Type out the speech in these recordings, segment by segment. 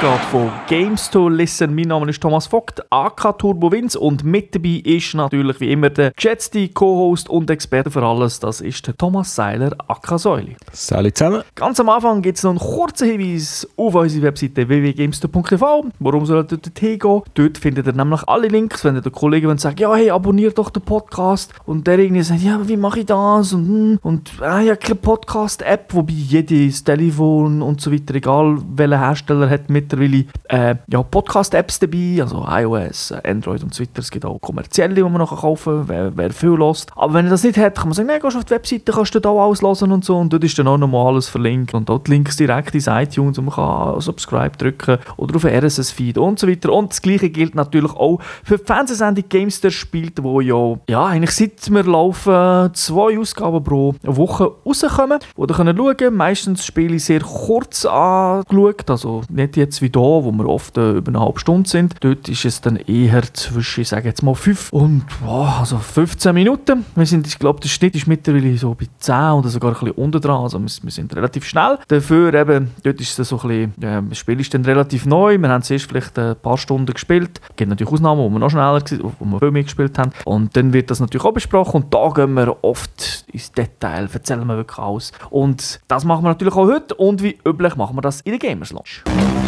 willkommen zu einer Ausgabe von Games to Listen. Mein Name ist Thomas Vogt, AK Turbo Wins und mit dabei ist natürlich wie immer der geschätzte Co-Host und Experte für alles, das ist der Thomas Seiler, AK Säuli. Salut zusammen. Ganz am Anfang gibt es noch einen kurzen Hinweis auf unsere Webseite www.gamester.tv. Warum soll ihr dort hingehen? Dort findet ihr nämlich alle Links, wenn ihr der Kollege sagt, ja hey, abonniert doch den Podcast und der irgendwie sagt, ja, wie mache ich das? Und, hm, und ah, ja, keine Podcast-App, wobei jedes Telefon und so weiter, egal welcher Hersteller hat mittlerweile äh, ja, Podcast-Apps dabei, also iOS, Android und so weiter. Es gibt auch kommerzielle, die man noch kaufen kann, wer, wer viel lässt. Aber wenn ihr das nicht hat, kann man sagen, nein, gehst auf die Webseite, kannst du da alles hören und so und dort ist dann auch nochmal alles verlinkt und dort Links direkt ins iTunes und man kann Subscribe drücken oder auf RSS-Feed und so weiter. Und das gleiche gilt natürlich auch für die Fernsehsendung Gamester spielt, wo ja, ja eigentlich seit wir laufen zwei Ausgaben pro Woche rauskommen, wo ihr könnt meistens Spiele sehr kurz angeschaut, also nicht jetzt wie da, wo wir oft äh, über eine halbe Stunde sind. Dort ist es dann eher zwischen, sage jetzt mal 5 und wow, also 15 Minuten. Wir sind, ich glaube, der Schnitt ist mittlerweile so bei 10 oder sogar ein bisschen unter dran, also wir, wir sind relativ schnell. Dafür eben, dort ist es so ein bisschen, ja, das Spiel ist dann relativ neu, wir haben es erst vielleicht ein paar Stunden gespielt. Es gibt natürlich Ausnahmen, wo wir noch schneller waren, wo wir viel mehr gespielt haben. Und dann wird das natürlich auch besprochen und da gehen wir oft ins Detail, erzählen wir wirklich alles. Und das machen wir natürlich auch heute und wie üblich machen wir das in der Gamers Lounge.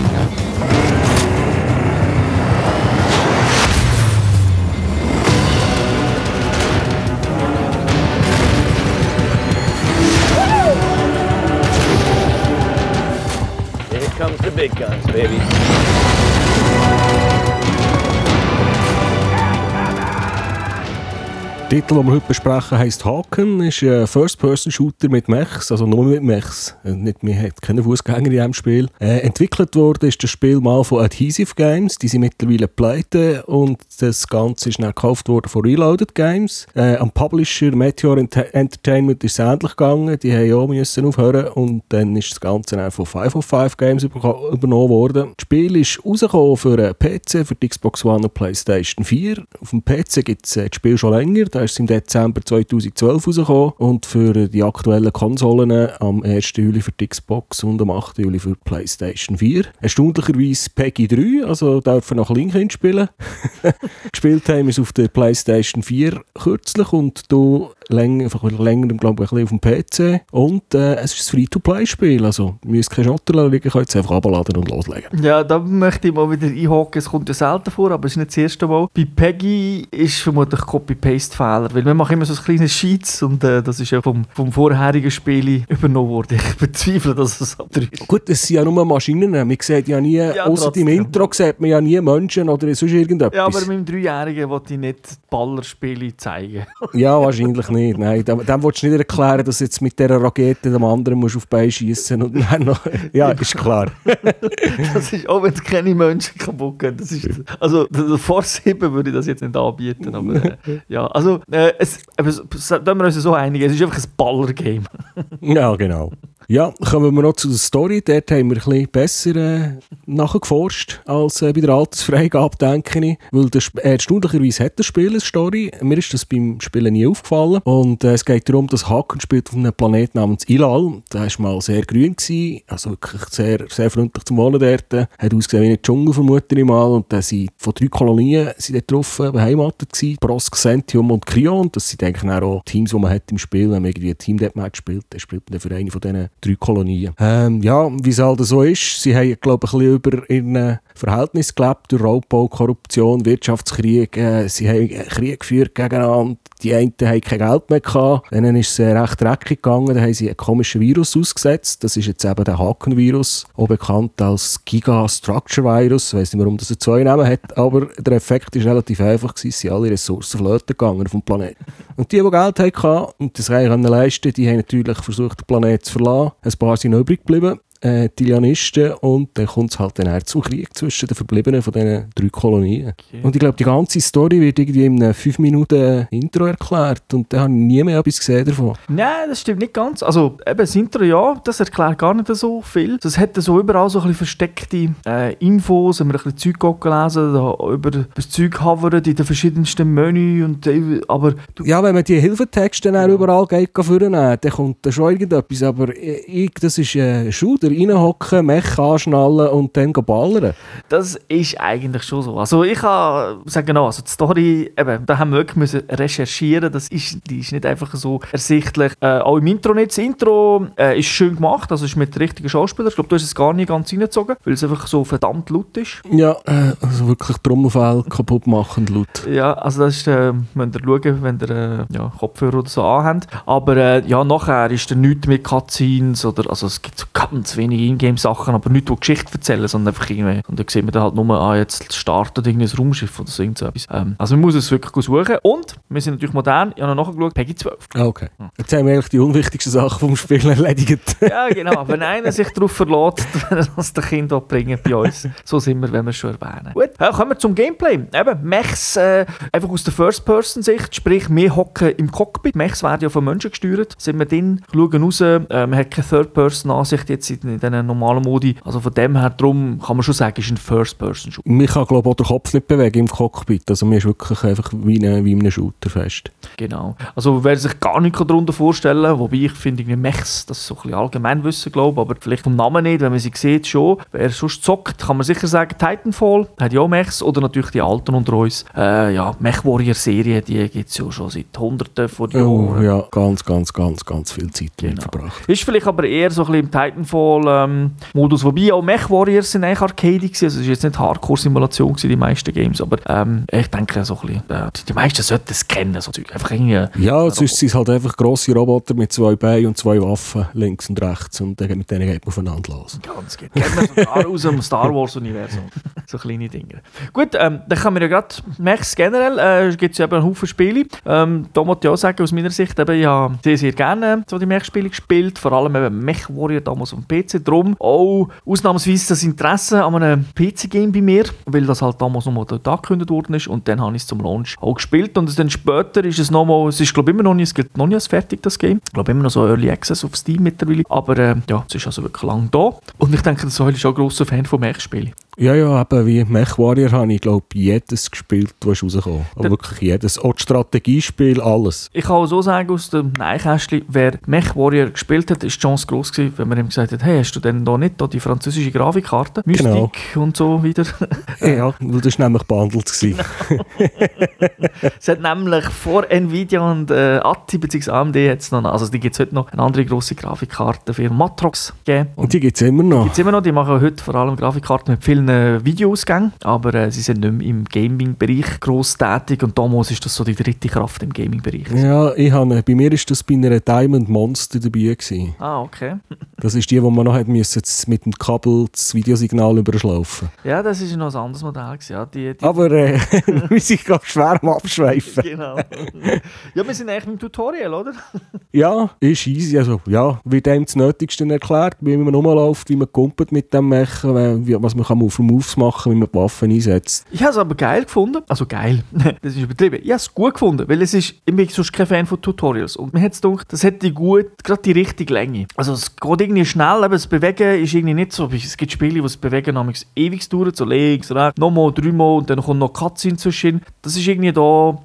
Here comes the big guns, baby. Titel, den wir heute besprechen, heisst Haken. ist ein First-Person-Shooter mit Mechs, also nur mit Mechs. Äh, Nicht, wir haben keine Fußgänger in diesem Spiel. Äh, entwickelt wurde ist das Spiel mal von Adhesive Games. Die sind mittlerweile pleite und das Ganze ist dann gekauft worden von Reloaded Games. Äh, am Publisher Meteor Ent Entertainment ist es ähnlich gegangen. Die haben auch aufhören und dann ist das Ganze dann von 505 Games über übernommen worden. Das Spiel ist rausgekommen für PC, für die Xbox One und PlayStation 4. Auf dem PC gibt es äh, das Spiel schon länger. Da ist im Dezember 2012 rausgekommen und für die aktuellen Konsolen am 1. Juli für die Xbox und am 8. Juli für die PlayStation 4. Erstaunlicherweise Peggy 3, also dürfen noch Link spielen. Gespielt haben wir es auf der PlayStation 4 kürzlich und du länger, einfach länger glaube ich, ein bisschen auf dem PC. Und äh, es ist ein Free-to-Play-Spiel, also ihr müsst keine Schotter liegen, könnt es einfach abladen und loslegen. Ja, da möchte ich mal wieder einhaken. Es kommt ja selten vor, aber es ist nicht das erste Mal. Bei Peggy ist vermutlich Copy-Paste-Fehler, weil wir machen immer so ein kleines Sheets und äh, das ist ja vom, vom vorherigen Spiel übernommen worden. Ich bezweifle, dass es so ist. Gut, es sind ja nur Maschinen, man sieht ja nie, Ja, außer im. Intro sieht man ja nie Menschen oder sonst irgendetwas. Ja, aber meinem Dreijährigen wollte ich nicht Ballerspiele zeigen. Ja, wahrscheinlich nicht. Nein, dem, dem willst du nicht erklären, dass jetzt mit dieser Rakete dem anderen musst auf die Beine schießen und dann noch... Ja, ist klar. Das ist, auch wenn es keine Menschen kaputt gehen. Das ist, also, vor sieben würde ich das jetzt nicht anbieten. Aber äh, ja, also, äh, es, aber, wir uns so einigen, es ist einfach ein Baller-Game. Ja, genau. Ja, kommen wir noch zu der Story. Dort haben wir bisschen besser äh, nachgeforscht als äh, bei der Altersfreigabe, denke ich. Weil Sp- äh, erstaunlicherweise hat das Spiel eine Story. Mir ist das beim Spielen nie aufgefallen. Und äh, es geht darum, dass Haken spielt auf einem Planeten namens Ilal. Der war mal sehr grün, gewesen, also wirklich sehr, sehr freundlich zum Wohnen dort. Hat ausgesehen wie ein Dschungel, vermute ich mal. Und da sind von drei Kolonien sind dort drauf äh, beheimatet gewesen. Prosk, Centium und Krion. Das sind eigentlich dann auch Teams, die man hat im Spiel. Wenn man irgendwie ein Team Deathmatch spielt, dann spielt man dann für eine von diesen drei Kolonien. Ähm, ja, wie es halt so ist, sie haben, glaube ich, ein bisschen über ihren Verhältnis gelebt, durch Raubbau, Korruption, Wirtschaftskrieg. Äh, sie haben Krieg geführt gegeneinander. Die einen haben kein Geld mehr gehabt. Denen ist es äh, recht dreckig gegangen. Da haben sie einen komischen Virus ausgesetzt. Das ist jetzt eben der Hakenvirus, auch bekannt als Giga Structure Virus. Ich weiß nicht, warum das zwei Namen hat, aber der Effekt ist relativ einfach gewesen. Es sind alle Ressourcen flöten gegangen auf dem Planeten. Und die, die Geld hatten und das leisten, die haben natürlich versucht, den Planeten zu verlassen. Ein paar sind noch übrig geblieben. Äh, die und dann kommt es halt dann zum Krieg zwischen den Verbliebenen von diesen drei Kolonien. Und ich glaube, die ganze Story wird irgendwie in einem 5 Minuten Intro erklärt und da habe ich nie mehr etwas gesehen davon. Nein, das stimmt nicht ganz. Also eben das Intro, ja, das erklärt gar nicht so viel. Das hat so überall so ein bisschen versteckte äh, Infos, wenn wir ein bisschen Zeug gelesen, da über das Zeug hovern in den verschiedensten Menü und äh, aber Ja, wenn man die Hilfetexte dann überall geht, kann vornehmen, dann kommt da schon irgendetwas, aber ich, das ist ein Shooter, reinhocken, Mech anschnallen und dann ballern. Das ist eigentlich schon so. Also ich kann sagen, no, also die Story, eben, da haben wir wirklich müssen recherchieren. Das ist, die ist nicht einfach so ersichtlich. Äh, auch im Intro nicht. Das Intro äh, ist schön gemacht, also ist mit richtigen Schauspielern. Ich glaube, du hast es gar nicht ganz reingezogen, weil es einfach so verdammt laut ist. Ja, äh, also wirklich Trommelfell kaputt machen laut. Ja, also das ist, äh, müsst ihr schauen, wenn ihr äh, ja, Kopfhörer oder so anhabt. Aber äh, ja, nachher ist da nichts mit Cutscenes oder, also es gibt so ganz wenige Ingame-Sachen, aber nichts, die Geschichte erzählen, sondern einfach irgendwie, und dann sieht man dann halt nur, ah, jetzt startet irgendwie ein Raumschiff oder so, irgend so etwas. Ähm, also man muss es wirklich suchen. Und, wir sind natürlich modern, ich habe noch nachgeschaut, Peggy 12. Ah, okay. Jetzt haben wir eigentlich die unwichtigsten Sachen vom Spiel erledigt. Ja, genau. Wenn einer sich darauf verlässt, wenn er das den Kindern bringen bei uns. So sind wir, wenn wir es schon erwähnen. Gut, ja, kommen wir zum Gameplay. Eben, Mechs äh, einfach aus der First-Person-Sicht, sprich, wir hocken im Cockpit. Mechs werden ja von Menschen gesteuert. Sind wir drin, schauen raus. Äh, man hat keine Third-Person-Ansicht jetzt in, in diesen normalen Modi. Also von dem her, drum kann man schon sagen, ist ein First-Person-Shooter. Man kann, glaube ich, auch den Kopf nicht bewegen im Cockpit. Also mir ist wirklich einfach wie ein, wie ein Shooter fest. Genau. Also wer sich gar nicht darunter vorstellen kann, wobei ich finde, irgendwie Mechs, das ist so ein bisschen Allgemeinwissen, glaube ich, aber vielleicht vom Namen nicht, wenn man sie sieht, schon. Wer sonst zockt, kann man sicher sagen, Titanfall hat ja auch Mechs oder natürlich die Alten unter uns. Äh, ja, Mech-Warrior-Serie, die gibt es ja schon seit Hunderten von Jahren. Oh, ja, ganz, ganz, ganz, ganz viel Zeit Genau. verbracht. Ist vielleicht aber eher so ein bisschen im Titanfall-Modus, wobei auch Mech-Warriors sind eigentlich arcade gewesen, also es war jetzt nicht Hardcore-Simulation die meisten Games, aber ähm, ich denke so ein bisschen, äh, die, meisten sollten es kennen, so Zeug. Einfach irgendwie... Ja, sonst sind es halt einfach grosse Roboter mit zwei Beinen und zwei Waffen links und rechts und mit denen geht man aufeinander los. Ganz gut. Kennt man sogar aus dem Star Wars-Universum. so kleine Dinge. Gut, ähm, dann kann man ja gerade, Mechs generell, äh, gibt es ja eben einen Haufen Spiele. Ähm, da muss ich auch sagen, aus meiner Sicht, eben, ich habe sehr, sehr gerne so die Mech-Spiele gespielt. Vor allem eben Mech Warrior damals auf dem PC. Drum auch ausnahmsweise das Interesse an einem PC-Game bei mir, weil das halt damals nochmal dort angekündigt worden ist. Und dann habe ich es zum Launch auch gespielt. Und dann später ist es nochmal, es ist glaube ich immer noch nicht, es gibt noch nicht als fertig, das Game. Ich glaube immer noch so Early Access auf Steam mittlerweile. Aber äh, ja, es ist also wirklich lang da. Und ich denke, das ist auch ein grosser Fan von Mech-Spielen. Ja, ja, eben wie Mech Warrior habe ich, glaube jedes gespielt, was ist rausgekommen. Aber Der- wirklich jedes. Auch das Strategiespiel, alles. Ich kann auch so sagen aus dem Neinkästchen, wer Mech Warrior gespielt hat, ist die Chance groß gewesen, wenn man ihm gesagt hat, hey, hast du denn da nicht da die französische Grafikkarte? Mystik Genau. und so wieder. Ja, weil das war nämlich gebundelt. gewesen. es hat nämlich vor Nvidia und äh, ATI bzw. AMD jetzt noch, also die gibt es heute noch, eine andere grosse Grafikkarte für Matrox gegeben. Und die gibt es immer noch. Gibt's immer noch, die machen heute vor allem Grafikkarten mit vielen äh, Videoausgängen, aber äh, sie sind nicht mehr im Gaming-Bereich gross tätig und damals ist das so die dritte Kraft im Gaming-Bereich. Ja, ich habe, bei mir ist das bei einer Diamond Monster dabei gewesen. Ah, okay. Das ist die, wo man noch hat müssen, das mit dem Kabel das Videosignal überschlaufen. Ja, das ist noch ein anderes Modell. gewesen, Ja, die, die Aber äh, wir sind gerade schwer am Abschweifen. Genau. ja, wir sind eigentlich im Tutorial, oder? Ja, ist easy. Also, ja, wird einem das Nötigste erklärt, wie man rumläuft, wie man kumpelt mit dem Mechen, was man kann auf Moves machen wie man die Waffen einsetzt. Ich habe es aber geil gefunden. Also geil, das ist übertrieben. Ich habe es gut gefunden, weil es ist, ich bin sonst kein Fan von Tutorials. Und mir hat es gedacht, das hätte gut, gerade die richtige Länge. Also es geht irgendwie schnell, aber das Bewegen ist irgendwie nicht so, es gibt Spiele, wo das Bewegen nämlich ewig dauert, so links, rechts, nochmal, dreimal und dann kommt noch Cutscene zwischen. Das ist irgendwie da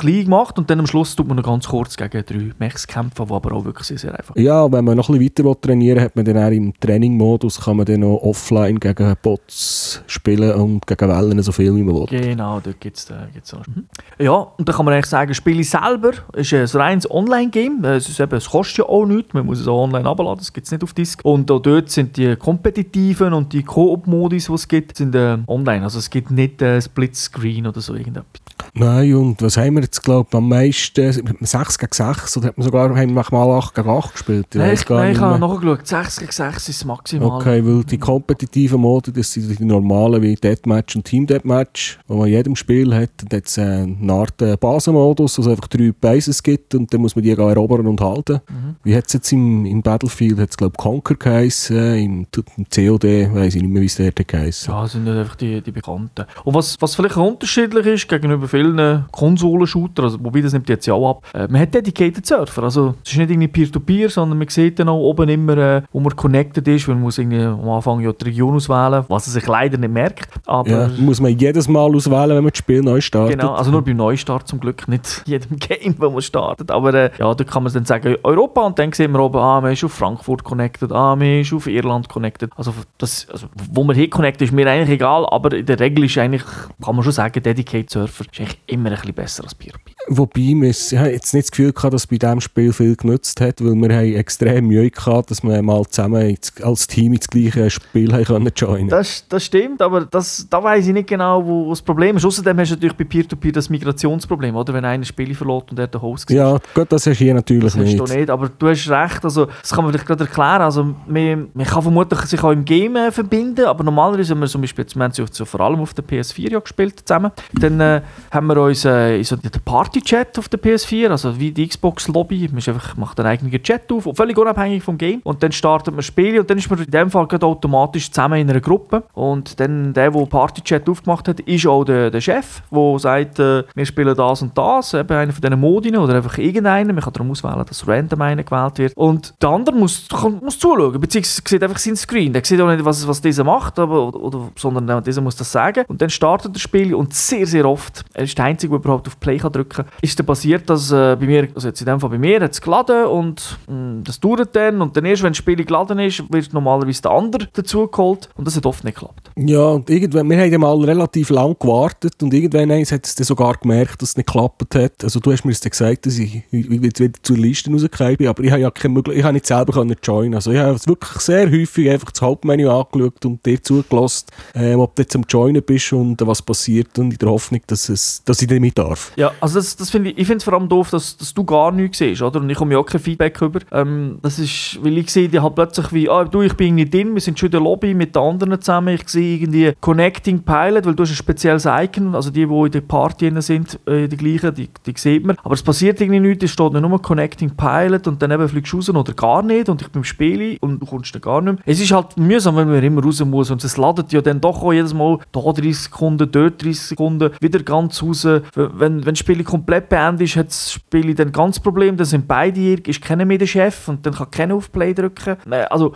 klein gemacht und dann am Schluss tut man noch ganz kurz gegen drei Mechs kämpfen, die aber auch wirklich sehr, sehr einfach Ja, wenn man noch ein bisschen weiter trainieren will, hat man dann auch im Training-Modus kann man dann noch offline gegen Bots spielen und gegen Wellen so viel wie man will. Genau, dort gibt es gibt's auch. Mhm. Ja, und da kann man eigentlich sagen, das Spiel selber ist ein reines Online-Game. Es, es kostet ja auch nichts, man muss es auch online abladen, das gibt es nicht auf Disk. Und auch dort sind die kompetitiven und die Koop-Modis, die es gibt, sind äh, online. Also es gibt nicht äh, Splitscreen oder so irgendetwas. Nein, und was haben wir jetzt, glaube ich, am meisten? 6 gegen 6 oder hat man sogar haben wir mal 8 gegen 8 gespielt? Ich Nein, ich, nein, ich habe nachgeschaut, 6 gegen 6 ist das Maximal. Okay, weil die kompetitiven Modi, das sind die normalen wie Deathmatch und Team Deathmatch, die man in jedem Spiel hat. Dann hat es eine Art äh, Basenmodus, wo es einfach drei Bases gibt und dann muss man die erobern und halten. Mhm. Wie hat es jetzt im, im Battlefield, hat es glaube ich Conquer geheißen, im, im COD, weiß ich nicht mehr, wie es dort geheißen. Ja, das sind nicht einfach die, die Bekannten. Und was, was vielleicht unterschiedlich ist gegenüber vielen Konsolen-Shooter, also, wobei das nimmt jetzt ja auch ab, äh, man hat Dedicated Surfer. Also es ist nicht irgendwie Peer-to-Peer, sondern man sieht dann auch oben immer, äh, wo man connected ist, weil man muss irgendwie am Anfang ja die Region auswählen, was er sich leider nicht merkt. Aber Ja, muss man jedes Mal auswählen, wenn man das Spiel neu startet. Genau, also nur beim Neustart zum Glück, nicht jedem Game, wo man startet. Aber äh, ja, da kann man dann sagen Europa und dann sehen wir oben, ah, man ist auf Frankfurt connected, ah, mir ist auf Irland connected. Also, das, also wo man hier connected, ist mir eigentlich egal, aber in der Regel ist eigentlich, kann man schon sagen, Dedicated Surfer ist eigentlich immer ein bisschen besser als Peer-to-Peer. Wobei wir ich habe jetzt nicht das Gefühl gehabt, dass es bei diesem Spiel viel genutzt hat, weil wir haben extrem Mühe gehabt, dass wir mal zusammen als Team ins gleiche Spiel haben können joinen. Das, das stimmt, aber das, da weiß ich nicht genau, wo, wo das Problem ist. Außerdem hast du natürlich bei Peer-to-Peer das Migrationsproblem, oder? Wenn einer Spiele verlässt und er der Host ist. Ja, gut, das hast du hier natürlich Das hast nicht. du nicht, aber du hast recht, also das kann man vielleicht gerade erklären, also man, man kann vermutlich sich auch im Game äh, verbinden, aber normalerweise, wenn wir zum Beispiel, wir haben sie so vor allem auf der PS4 ja gespielt zusammen, dann äh, haben wir uns äh, in so den Party-Chat auf der PS4, also wie die Xbox-Lobby, man einfach, macht einen eigenen Chat auf, völlig unabhängig vom Game und dann startet man Spiele und dann ist man in dem Fall gerade automatisch zusammen in einer Gruppe und dann der, der Party-Chat aufgemacht hat, ist auch der, der Chef, der sagt, äh, wir spielen das und das, eben einer von diesen Modinen oder einfach irgendeinen, man kann darum auswählen, dass random einer gewählt wird. Und der andere muss, kann, muss zuschauen, beziehungsweise sieht einfach seinen Screen, der sieht auch nicht, was, was dieser macht, aber, oder, oder, sondern dieser muss das sagen. Und dann startet das Spiel und sehr, sehr oft, er ist der Einzige, der überhaupt auf Play kann drücken kann, ist dann passiert, dass äh, bei mir, also jetzt in dem Fall bei mir, hat es geladen und mh, das dauert dann. Und dann erst, wenn das Spiel geladen ist, wird normalerweise der andere dazu geholt und das hat oft nicht geklappt. Ja, und irgendwann, wir haben ja mal relativ lang gewartet und irgendwann eins hat es dann sogar gemerkt, dass es nicht geklappt hat. Also du hast mir jetzt gesagt, dass ich, ich jetzt wieder zur Liste rausgekommen bin, aber ich habe ja keine Möglichkeit, ich habe nicht selber können joinen. Also ich habe wirklich sehr häufig einfach das Hauptmenü angeschaut und dir zugelassen, ähm, ob du jetzt am Joinen bist und was passiert und in der Hoffnung, dass, es, dass ich da mit darf. Ja, also das, das finde ich, ich finde es vor allem doof, dass, dass du gar nichts siehst, oder? Und ich komme ja auch kein Feedback über. Ähm, das ist, weil ich sehe die halt plötzlich wie, ah, du, ich bin irgendwie drin, wir sind schon in der Lobby mit den anderen zusammen, ich irgendwie Connecting Pilot, weil du hast ein spezielles Icon, also die, die in der Party sind, äh, die gleichen, die, die sieht man. Aber es passiert irgendwie nichts, es steht nur Connecting Pilot und dann eben fliegst du raus oder gar nicht und ich bin im Spiel und du kommst dann gar nicht mehr. Es ist halt mühsam, wenn man immer raus muss und es ladet ja dann doch auch jedes Mal da 30 Sekunden, dort 30 Sekunden, wieder ganz raus. Wenn, wenn das Spiel komplett beendet ist, hat das Spiel dann ganz Problem, dann sind beide hier, ist keiner mehr der Chef und dann kann keiner auf Play drücken. Also,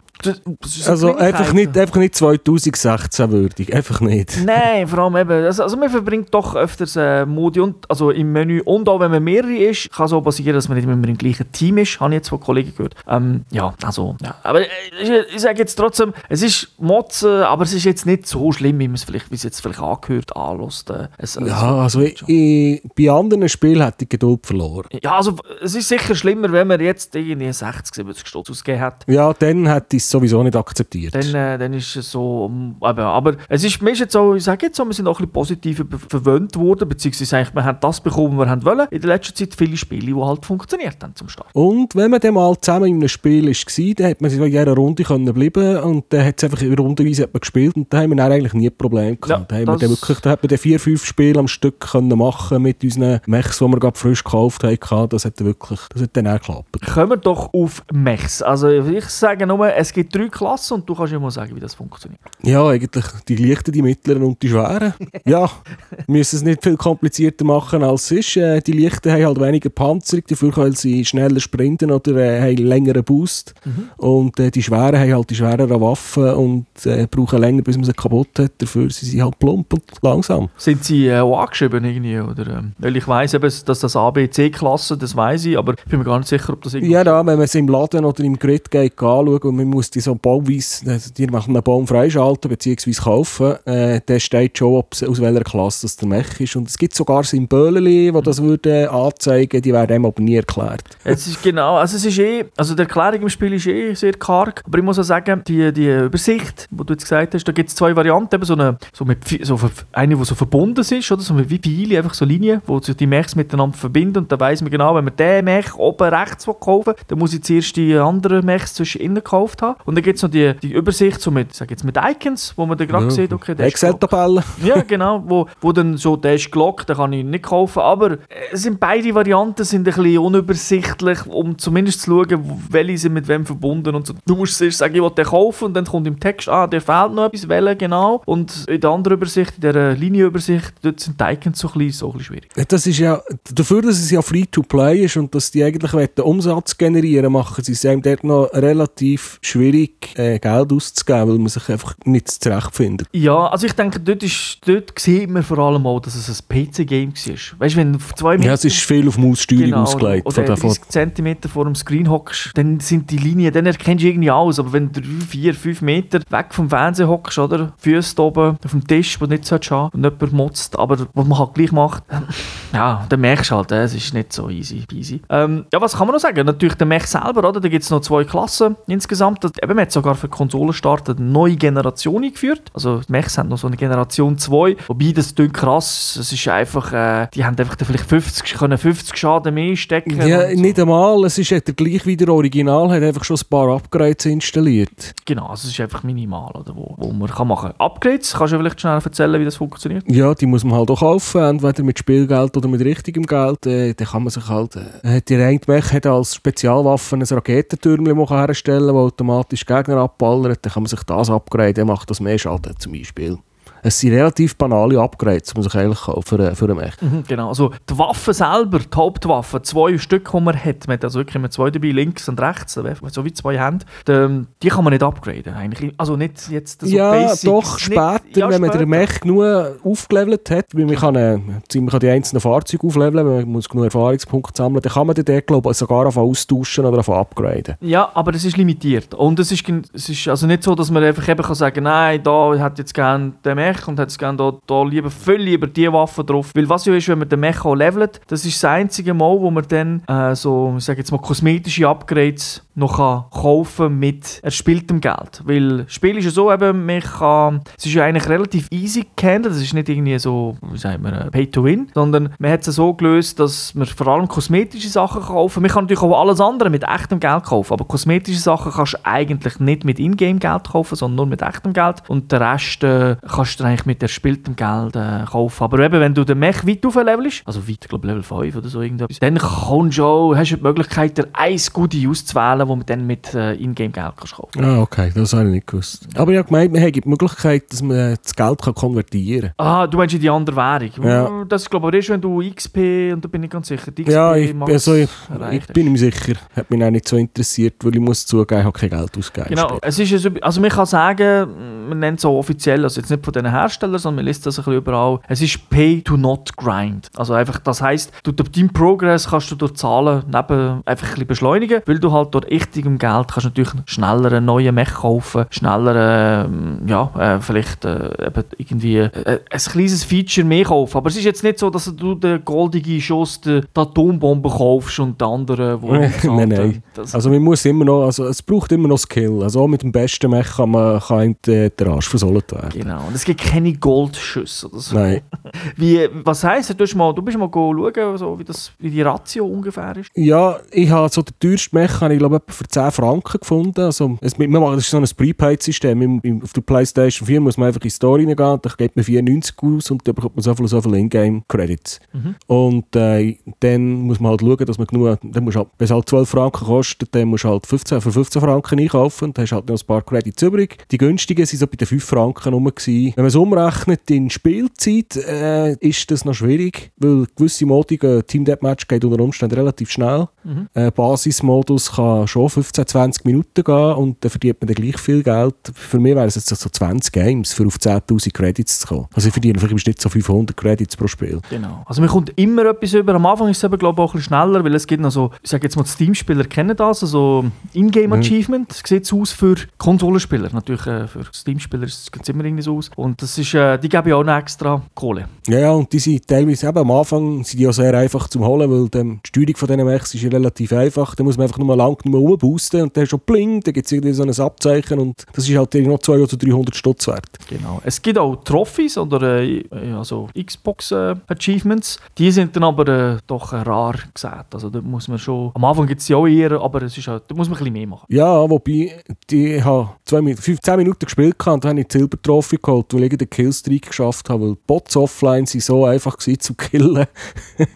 Also einfach nicht, einfach nicht 2016 würdig, einfach nicht. Nein, vor allem eben, also, also man verbringt doch öfters äh, Modi und, also im Menü und auch wenn man mehrere ist, kann so passieren, dass man nicht immer im gleichen Team ist, habe ich jetzt von Kollegen gehört. Ähm, ja, also, ja. aber äh, ich, ich sage jetzt trotzdem, es ist Motzen, aber es ist jetzt nicht so schlimm, wie man es vielleicht, wie es jetzt vielleicht angehört, anlässt. Äh, es, es- Ja, also ich, ich, bei anderen Spielen hätte ich Geduld verloren. ja, also es ist sicher schlimmer, wenn man jetzt irgendwie 60, 70 Stutz ausgegeben hat. Ja, dann hätte ich es sowieso nicht akzeptiert. Dann, äh, dann ist es so, eben, aber es ist, mir jetzt so, ich sage jetzt so, wir sind auch ein bisschen positiv be- verwöhnt worden, beziehungsweise eigentlich, wir haben das bekommen, was wir wollen. In der letzten Zeit viele Spiele, die halt funktioniert haben zum Start. Und wenn man dann mal zusammen in einem Spiel war, dann hat man sich in jeder Runde können bleiben und dann hat es einfach rundenweise hat man gespielt und da haben wir dann eigentlich nie Probleme Ja, gehabt. da, haben wir dann wirklich, da hat man dann vier, fünf Spiele am Stück können machen mit unseren Mechs, die wir gerade frisch gekauft haben. Das hat dann wirklich, das hat dann auch geklappt. Kommen wir doch auf Mechs. Also ich sage nur, es gibt drei Klassen und du kannst ja mal sagen, wie das funktioniert. Ja, eigentlich die leichten, die mittleren und die schweren. ja, wir müssen es nicht viel komplizierter machen als es ist. Äh, die leichten haben halt weniger Panzerung, dafür können sie schneller sprinten oder äh, haben längeren Boost. Und äh, die schweren haben halt die schwereren Waffen und äh, brauchen länger, bis man sie kaputt hat. Dafür sind sie halt plump und langsam. Sind sie äh, auch angeschrieben irgendwie? Oder, ähm, weil ich weiss eben, dass das ABC-Klasse, das weiß ich, aber ich bin mir gar nicht sicher, ob das irgendwie... Ja, da, wenn man es im Laden oder im Grid geht, anschauen und man muss die so bauweise, also die machen einen Baum freischalten bzw. kaufen, äh, der steht schon, ob's, aus welcher Klasse das der Mech ist. Und es gibt sogar Symbole, die das würden anzeigen, die werden einem aber nie erklärt. Es ist genau, also es ist eh, also die Erklärung im Spiel ist eh sehr karg, aber ich muss auch sagen, die, die Übersicht, die du jetzt gesagt hast, da gibt es zwei Varianten, eben so eine, so mit, so eine, die so verbunden ist, oder so wie Pfeile, einfach so Linien, wo sich die Mechs miteinander verbinden und dann weiss man genau, wenn man den Mech oben rechts will kaufen dann muss ich zuerst die anderen Mechs zwischen innen gekauft haben und dann gibt es noch die, die Übersicht so mit, sag jetzt mit Icons, wo man dann gerade Ja. sieht, okay, der. Excel-Tabelle. Ja, genau, wo, wo dann so, der ist gelockt, den kann ich nicht kaufen, aber es sind beide Varianten sind ein bisschen unübersichtlich, um zumindest zu schauen, welche sind mit wem verbunden und so. Du musst zuerst sagen, ich will den kaufen und dann kommt im Text, ah, der fehlt noch etwas, welcher genau. Und in der anderen Übersicht, in der Linienübersicht, dort sind die Icons so ein bisschen, so ein bisschen schwierig. Das ist ja, dafür, dass es ja Free-to-Play ist und dass die eigentlich Umsatz generieren machen sie es einem dort noch relativ schwierig, äh, Geld auszugeben, weil man sich einfach nicht zurechtfindet. Ja, also ich denke, dort, ist, dort sieht man vor allem auch, dass es ein PC-Game war. Weißt du, wenn du zwei Ja, es ist viel auf Maussteuerung Genau, ausgelegt. Oder von, 30 cm vor dem Screen hockst, dann sind die Linien dann erkennst du irgendwie alles. Aber wenn du 3, 4, 5 Meter weg vom Fernseher hockst, oder? Füße oben auf dem Tisch, wo du nicht haben und jemand motzt, aber was man halt gleich macht, ja, dann merkst du halt, äh, es ist nicht so easy peasy. Ähm, ja, was kann man noch sagen? Natürlich der Mech selber, oder? Da gibt es noch zwei Klassen insgesamt. Das, eben, man hat sogar für Konsolenstart eine neue Generation eingeführt. Also die Mechs haben noch so eine Generation 2, wobei das klingt krass, es ist einfach, äh, die haben einfach vielleicht 50, können 50 Schaden mehr stecken. Ja, so. nicht einmal. Es ist ja der gleich wie der Original, hat einfach schon ein paar Upgrades installiert. Genau, also es ist einfach minimal, oder, wo, wo man kann machen kann. Upgrades, kannst du vielleicht schnell erzählen, wie das funktioniert? Ja, die muss man halt auch kaufen, entweder mit Spielgeld oder mit richtigem Geld. Äh, dann kann man sich halt... Äh, die reine Mech hat als Spezialwaffe ein Raketentürmchen herstellen das automatisch Gegner abballert. Dann kann man sich das upgraden, macht das mehr Schaden zum Beispiel. Es sind relativ banale Upgrades, die man sich eigentlich für, für Mech. Mhm, genau, also die Waffe selber, die Hauptwaffe, zwei Stück, die man hat, man hat also wirklich immer zwei dabei, links und rechts, so wie zwei Hände, die, die kann man nicht upgraden eigentlich. Also nicht jetzt so ja, Basics, doch, nicht- später, ja, wenn man später. den Mech genug aufgelevelt hat, weil man kann, äh, man kann die einzelnen Fahrzeuge aufleveln, man muss genug Erfahrungspunkte sammeln, dann kann man den glaube ich, sogar auf austauschen oder auf upgraden. Ja, aber das ist limitiert. Und es ist, es ist also nicht so, dass man einfach eben kann sagen nein, da hat jetzt gerne den Mech und hat jetzt gerne da, da lieber viel lieber die Waffe drauf. Weil was ja ist, wenn man den Mech auch levelt, das ist das einzige Mal, wo man dann äh, so, ich sage jetzt mal, kosmetische Upgrades noch kann kaufen mit erspieltem Geld. Weil das Spiel ist ja so eben, man kann, es ist ja eigentlich relativ easy gehandelt, es ist nicht irgendwie so, wie sagt man, äh, Pay to Win, sondern man hat es so gelöst, dass man vor allem kosmetische Sachen kaufen kann. Man kann natürlich auch alles andere mit echtem Geld kaufen, aber kosmetische Sachen kannst du eigentlich nicht mit Ingame-Geld kaufen, sondern nur mit echtem Geld und den Rest äh, kannst du dann eigentlich mit erspieltem Geld äh, kaufen. Aber eben, wenn du den Mech weit auflevelst, also weit, glaube Level 5 oder so irgendetwas, dann kommst du auch, hast du die Möglichkeit, dir ein Goodie auszuwählen, wo man dann mit äh, Ingame-Geld kannst kaufen Ah, okay, das habe ich nicht gewusst. Aber ich habe gemeint, man hat die Möglichkeit, dass man das Geld kann konvertieren Ah, du meinst in die andere Währung. Ja. Das ist glaube ich erst, wenn du XP, und da bin ich ganz sicher, die XP Ja, ich, also ich, ich bin mir sicher. Hat mich auch nicht so interessiert, weil ich muss zugeben, ich habe kein Geld ausgegeben. Genau, es ist also man kann sagen, man nennt es so offiziell, also jetzt nicht von den Herstellern, sondern man liest das ein bisschen überall, es ist Pay to not grind. Also einfach, das heisst, du deinen Progress kannst du durch Zahlen neben einfach ein bisschen beschleunigen, weil du halt durch echtigem Geld kannst natürlich schneller einen neuen Mech kaufen, schneller, ähm, ja, äh, vielleicht äh, eben irgendwie äh, ein kleines Feature mehr kaufen. Aber es ist jetzt nicht so, dass du den goldigen Schuss, die, die Atombombe kaufst und die anderen, wo nein, nein. Also man muss immer noch, also es braucht immer noch Skill. Also auch mit dem besten Mech kann man kann einem der der Arsch versohlt werden. Genau, und es gibt keine Goldschüsse oder so. Nein. Wie, was heisst, du, mal, du bist mal schauen, so, wie, das, wie die Ratio ungefähr ist? Ja, ich habe so den teuersten Mech, habe ich glaube etwa für 10 Franken gefunden. Also, es, das ist so ein Prepaid-System. Auf der Playstation 4 muss man einfach in die Story reingehen, dann gibt man 94 aus und dann bekommt man so viel, so viel Ingame-Credits. Mhm. Und äh, dann muss man halt schauen, dass man genug, dann musst halt, wenn es halt 12 Franken kostet, dann musst du halt 15, für 15 Franken einkaufen und dann hast du halt noch ein paar Credits übrig. Die günstigen sind so bei den 5 Franken rum. Gewesen. Wenn man es umrechnet in Spielzeit, äh, ist das noch schwierig, weil gewisse Modi, gehen- Team Deathmatch geht unter Umständen relativ schnell. Mhm. Äh, Basismodus kann schon 15, 20 Minuten gehen und dann verdient man dann gleich viel Geld. Für mich wären es jetzt so 20 Games, für auf 10'000 Credits zu kommen. Also ich verdiene vielleicht im Schnitt so 500 Credits pro Spiel. Genau. Also man kommt immer etwas über. Am Anfang ist es eben, glaube ich, auch ein bisschen schneller, weil es gibt noch so, ich sage jetzt mal, die Steam-Spieler kennen das, also Ingame Mhm. Sieht es aus für Konsolenspieler. Natürlich äh, für Steam-Spieler sieht es immer irgendwie so aus. Und das ist, äh, die geben ja auch noch extra Kohle. Ja, ja, und die sind teilweise eben am Anfang sind die ja sehr einfach zum Holen, weil dann die Steuerung von diesen Mechs ist ja relativ einfach. Da muss man einfach nur lang nur rumboosten und dann schon bling, dann gibt es irgendwie so ein Abzeichen und das ist halt noch 200 oder 300 Stutz wert. Genau. Es gibt auch Trophys oder äh, also Xbox äh, Achievements. Die sind dann aber äh, doch rar gesät. Also da muss man schon. Am Anfang gibt es ja auch eher, aber es ist halt, da muss man ein bisschen mehr machen. Ja, wobei die, ich habe zwei, Min- 15 Minuten gespielt und dann habe ich die Silbertrophy geholt, ich den Killstreak geschafft habe, weil Bots offline sind so einfach gewesen zum Killen.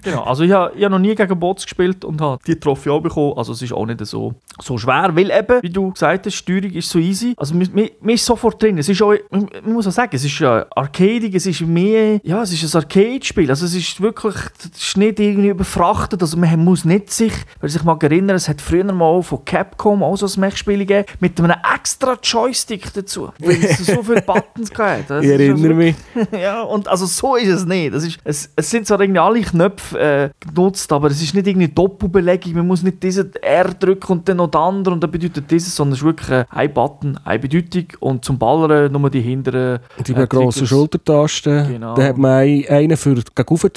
Genau. Also ich habe hab noch nie gegen Bots gespielt und habe die Trophäe auch bekommen. Also es ist auch nicht so, so schwer, weil eben, wie du gesagt hast, Steuerung ist so easy. Also man, man, man ist sofort drin. Es ist auch, man, man muss auch sagen, es ist äh, arcadig, es ist mehr, ja, es ist ein Arcade-Spiel. Also es ist wirklich, es ist nicht irgendwie überfrachtet. Also man muss nicht sich, wenn sich mal erinnern, es hat früher mal von Capcom auch so ein Mech-Spiel gegeben, mit einem extra Joystick dazu. Weil es so viele Buttons gab. Das Ich erinnere mich. ja, und also so ist es nicht. Das ist, es, es sind zwar irgendwie alle Knöpfe äh, genutzt, aber es ist nicht irgendwie Doppelbelegung. Man muss nicht diesen R drücken und dann noch den anderen und dann bedeutet dieses, sondern es ist wirklich äh, ein Button, eine Bedeutung und zum Ballern nur die hinteren. Die äh, grossen. Schultertasten. Genau. Dann hat man ein- einen für,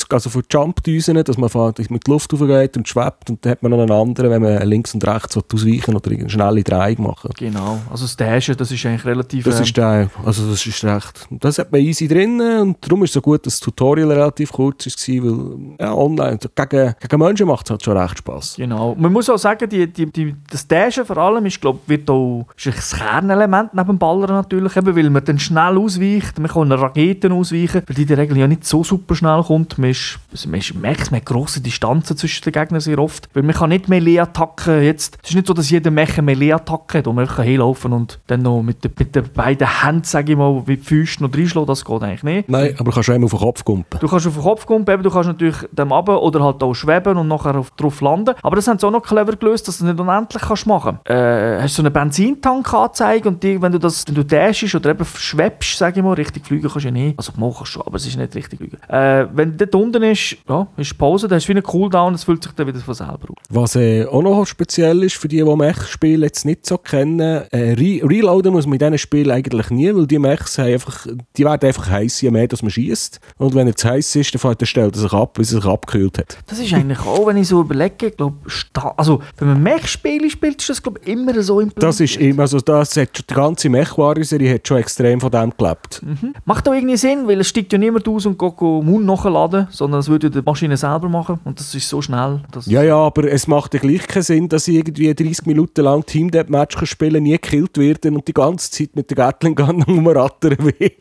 also für Jump-Düsen, dass man mit Luft raufgeht und schwebt. Und dann hat man noch einen anderen, wenn man links und rechts ausweichen oder eine schnelle Drehung machen Genau, also das Dashen, das ist eigentlich relativ... Das ähm, ist der, also das ist recht. Das hat man easy drin und darum ist es so gut, dass das Tutorial relativ kurz war, weil ja, online, gegen, gegen Menschen macht es halt schon recht Spass. Genau. Man muss auch sagen, die, die, die, das Dashen vor allem ist, glaub, wird auch, ist ein Kernelement neben dem Ballern natürlich, eben, weil man dann schnell ausweicht, man kann Raketen ausweichen, weil die in der Regel ja nicht so super schnell kommt. Man, ist, also man, ist, merkt, man hat grosse Distanzen zwischen den Gegnern sehr oft, weil man kann nicht Melee-Attacken jetzt, es ist nicht so, dass jeder Mech eine Melee-Attacke hat, wo man kann hinlaufen und dann noch mit, den- mit den beiden Händen, sage ich mal, wie die Füße noch reinschlagen, das geht eigentlich nicht. Nein, aber du kannst einmal auf den Kopf kumpen. Du kannst auf den Kopf kumpen, eben, du kannst natürlich dem runter oder halt auch schweben und nachher auf, drauf landen. Aber das haben sie auch noch clever gelöst, dass du nicht unendlich kannst machen kannst. Äh, hast du so einen Benzintank angezeigt und die, wenn du das, wenn du dashst oder eben schwebst, sage ich mal, richtig fliegen kannst du ja nicht. Also machen kannst du, aber es ist nicht richtig fliegen. Äh, wenn dort unten ist, ja, ist Pause, dann hast du wie einen Cooldown, es fühlt sich dann wieder von selber auf. Was äh, auch noch speziell ist für die, die Mech-Spiele jetzt nicht so kennen, äh, re reloaden muss man in diesen Spielen eigentlich nie, weil die Mechs haben einfach, die werden einfach heiß, je mehr dass man schießt. Und wenn er zu heiß ist, dann fällt- dann stellt er sich ab, bis er sich abgekühlt hat. Das ist eigentlich auch, wenn ich so überlege, glaub, sta- also wenn man Mech-Spiele spielt, ist das glaub, immer so implementiert. Das ist immer, also das hat schon, die ganze Mech-Serie hat schon extrem von dem gelebt. Macht auch irgendwie Sinn, weil es steigt ja niemand aus und geht Mund nachladen, sondern es würde die Maschine selber machen und das ist so schnell. Ja, ja, aber es macht ja gleich keinen Sinn, dass ich irgendwie 30 Minuten lang Team kann spielen nie gekillt werden und die ganze Zeit mit der Gatling Gun rumrattern will.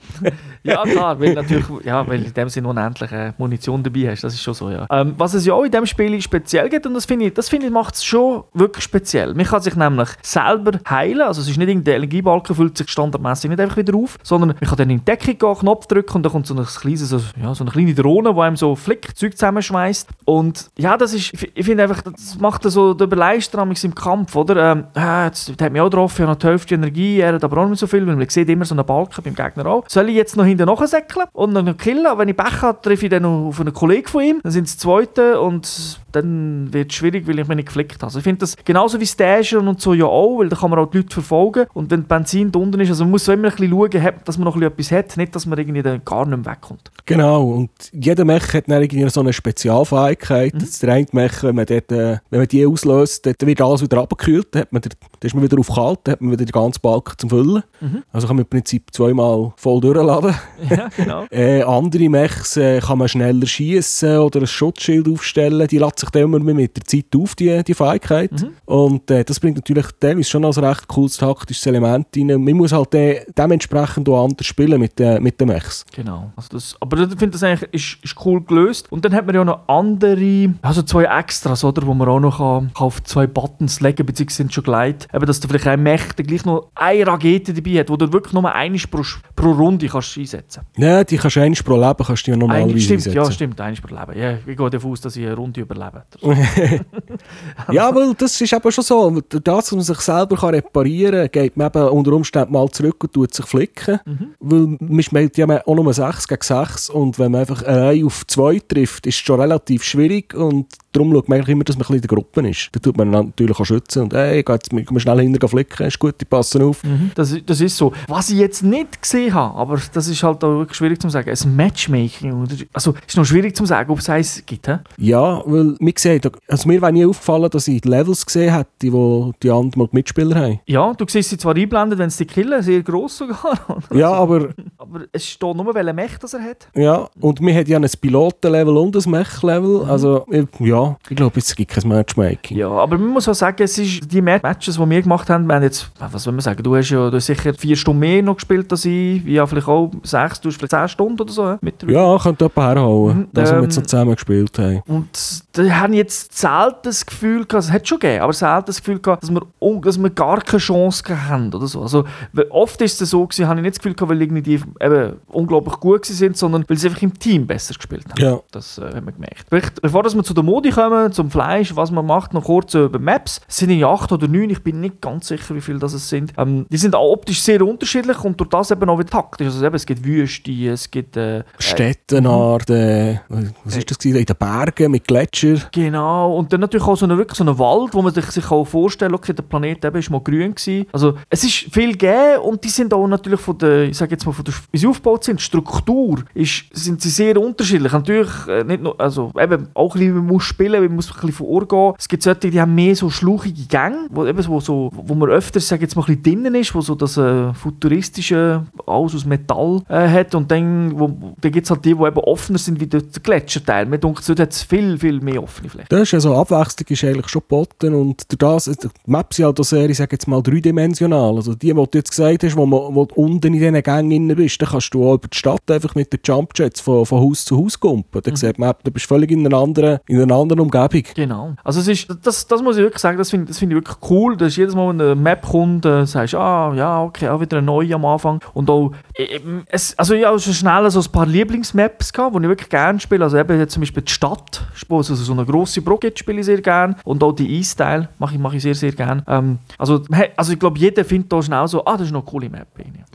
Ja, klar, weil natürlich, ja, weil in dem Sinne unendlich äh, Munition dabei hast, das ist schon so, ja. Ähm, was es ja auch in dem Spiel speziell gibt, und das finde ich, das finde ich, macht es schon wirklich speziell. Man kann sich nämlich selber heilen, also es ist nicht irgendein Energiebalken, füllt sich standardmäßig nicht einfach wieder auf, sondern man kann dann in die Deckung gehen, Knopf drücken und dann kommt so eine kleine, so, ja, so eine kleine Drohne, die einem so Flick Zeug zusammenschweißt. Und ja, das ist, ich, finde einfach, das macht so den Überleister im Kampf, oder? Ähm, ah, jetzt hat mich auch getroffen, ich habe noch die Hälfte Energie, er hat aber auch nicht so viel, weil man sieht immer so einen Balken beim Gegner auch. Soll ich jetzt noch hinten nachsäckeln und noch killen? Wenn ich Pech habe, treffe ich dann noch auf einen Kollegen von ihm, dann sind es Zweite und dann wird es schwierig, weil ich mich nicht geflickt habe. Also ich finde das genauso wie Stashen und so ja auch, weil da kann man auch die Leute verfolgen und wenn Benzin da unten ist, also man muss so immer ein bisschen schauen, dass man noch etwas hat, nicht, dass man irgendwie dann gar nicht mehr wegkommt. Genau, und jeder Mech hat dann irgendwie so eine Spezialfähigkeit. Mhm. Das eine Mech, wenn man, dort, äh, wenn man die auslöst, dann wird alles wieder abgekühlt, dann, hat man, der- dann ist man wieder auf kalt, dann hat man wieder den ganzen Balken zum Füllen. Mhm. Also kann man im Prinzip zweimal voll durchladen. Ja, genau. Äh, andere Mechs äh, kann man schneller schießen oder ein Schutzschild aufstellen. Die lässt sich dann immer mehr mit der Zeit auf, die, die Fähigkeit. Mhm. Und äh, das bringt natürlich teilweise schon als recht cooles taktisches Element rein. Man muss halt äh, dementsprechend auch anders spielen mit, äh, mit den Mechs. Genau. Also das, aber ich finde das eigentlich ist, ist cool gelöst. Und dann hat man ja noch andere, also zwei Extras, oder, wo man auch noch kann, kann auf zwei Buttons legen, beziehungsweise sind schon geleitet. Eben, dass du vielleicht ein Mech der gleich noch eine Rakete dabei hat, wo du wirklich nur eine pro, pro Runde kannst einsetzen Ja, die kannst du einmal pro Leben kannst du ja normalerweise Stimmt, einsetzen. ja, stimmt, eine pro Leben. Ja, ich gehe davon aus, dass ich eine Runde überlebe. Ja, weil das ist eben schon so. Das, dass man sich selber kann reparieren kann, geht man eben unter Umständen mal zurück und tut sich flicken. Mhm. Weil man spielt ja auch nur 6 gegen 6 und wenn man einfach allein auf 2 trifft, ist es schon relativ schwierig und darum schaut man immer, dass man ein bisschen in der Gruppe ist. Da tut man natürlich auch schützen und hey, geh jetzt komm schnell hinterher flicken, ist gut, die passen auf. Das, das ist so. Was ich jetzt nicht gesehen habe, aber das ist halt auch wirklich schwierig zu sagen, ein Matchmaking. Also, ist noch schwierig zu sagen, ob es eins gibt. He? Ja, weil mir sieht, also mir wäre nie aufgefallen, dass ich die Levels gesehen hätte, wo die anderen Mitspieler haben. Ja, du siehst sie zwar einblendet, wenn sie die killen, sehr gross sogar. Ja, aber Aber es steht nur, welchen Mech das er hat. Ja, und wir haben ja ein Pilotenlevel und ein Mech-Level. Also, ich- ja, ich glaube, es gibt kein Matchmaking. Ja, aber man muss auch sagen, es ist die Ma- Matches, die wir gemacht haben, wir haben jetzt, was soll man sagen, du hast ja du hast sicher vier Stunden mehr noch gespielt als ich, ja vielleicht auch sechs, du hast vielleicht zehn Stunden oder so. Mit Ja, könnte jemand herhauen, Mhm, dass wir ähm, jetzt noch zusammen gespielt haben. Und da haben jetzt selten das Gefühl gehabt, es hat schon gegeben, aber selten das Gefühl gehabt, dass wir, dass wir gar keine Chance gehabt haben oder so. Also, oft ist es so gewesen, habe ich nicht das Gefühl gehabt, weil irgendwie die eben unglaublich gut sind, sondern weil sie einfach im Team besser gespielt haben. Ja. Das äh, haben wir gemerkt. Vielleicht, bevor dass wir zu der Modi reinkommen zum Fleisch, was man macht, noch kurz über Maps. Es sind in acht oder neun, ich bin nicht ganz sicher, wie viele das es sind. Ähm, die sind auch optisch sehr unterschiedlich und durch das eben auch wieder taktisch. Also eben, es gibt Wüste, es gibt... Äh, Städtenart, äh, was ist das gewesen? in den Bergen mit Gletscher. Genau, und dann natürlich auch so eine, wirklich so einen Wald, wo man sich, sich auch vorstellen okay, der Planet eben ist mal grün gewesen. Also es ist viel gegeben und die sind auch natürlich von der, ich sage jetzt mal, von der, wie sie aufgebaut sind, Struktur, ist, sind sie sehr unterschiedlich. Natürlich äh, nicht nur, also eben auch ein bisschen, man muss spielen, man muss ein bisschen vorgehen. Es gibt solche, die haben mehr so schluchige Gänge, wo, eben so, so, wo man öfter, sage jetzt mal, ein bisschen drinnen ist, wo so das äh, futuristische, alles aus Metall äh, hat und dann, wo, dann gibt es halt die, die eben offener sind wie der Gletscherteil. Mir denkt, dort hat es viel, viel mehr offene Flächen. Das ist also Abwechslung ist eigentlich schon geboten und das, die Maps sind halt sehr, ich sage jetzt mal, dreidimensional. Also die, die du jetzt gesagt hast, wo, man, wo du unten in diesen Gängen bist, dann kannst du auch über die Stadt einfach mit den Jumpjets von, von Haus zu Haus kumpen. Dann mhm. sieht man, du bist völlig in einer anderen, in einer anderen Umgebung. Genau. Also es ist, das, das muss ich wirklich sagen, das finde das find ich wirklich cool, dass jedes Mal, wenn eine Map kommt, äh, sagst ah, ja, okay, auch wieder eine neue am Anfang. Und auch, äh, es, also ich habe schon schnell so ein paar Lieblingsmaps gehabt, die ich wirklich gerne spiele. Also eben jetzt zum Beispiel die Stadt, also so eine grosse Brücke spiele ich sehr gerne. Und auch die Eis-Style mache ich, mach ich sehr, sehr gerne. Ähm, also, also ich glaube, jeder findet da schnell so, ah, das ist noch eine coole Map.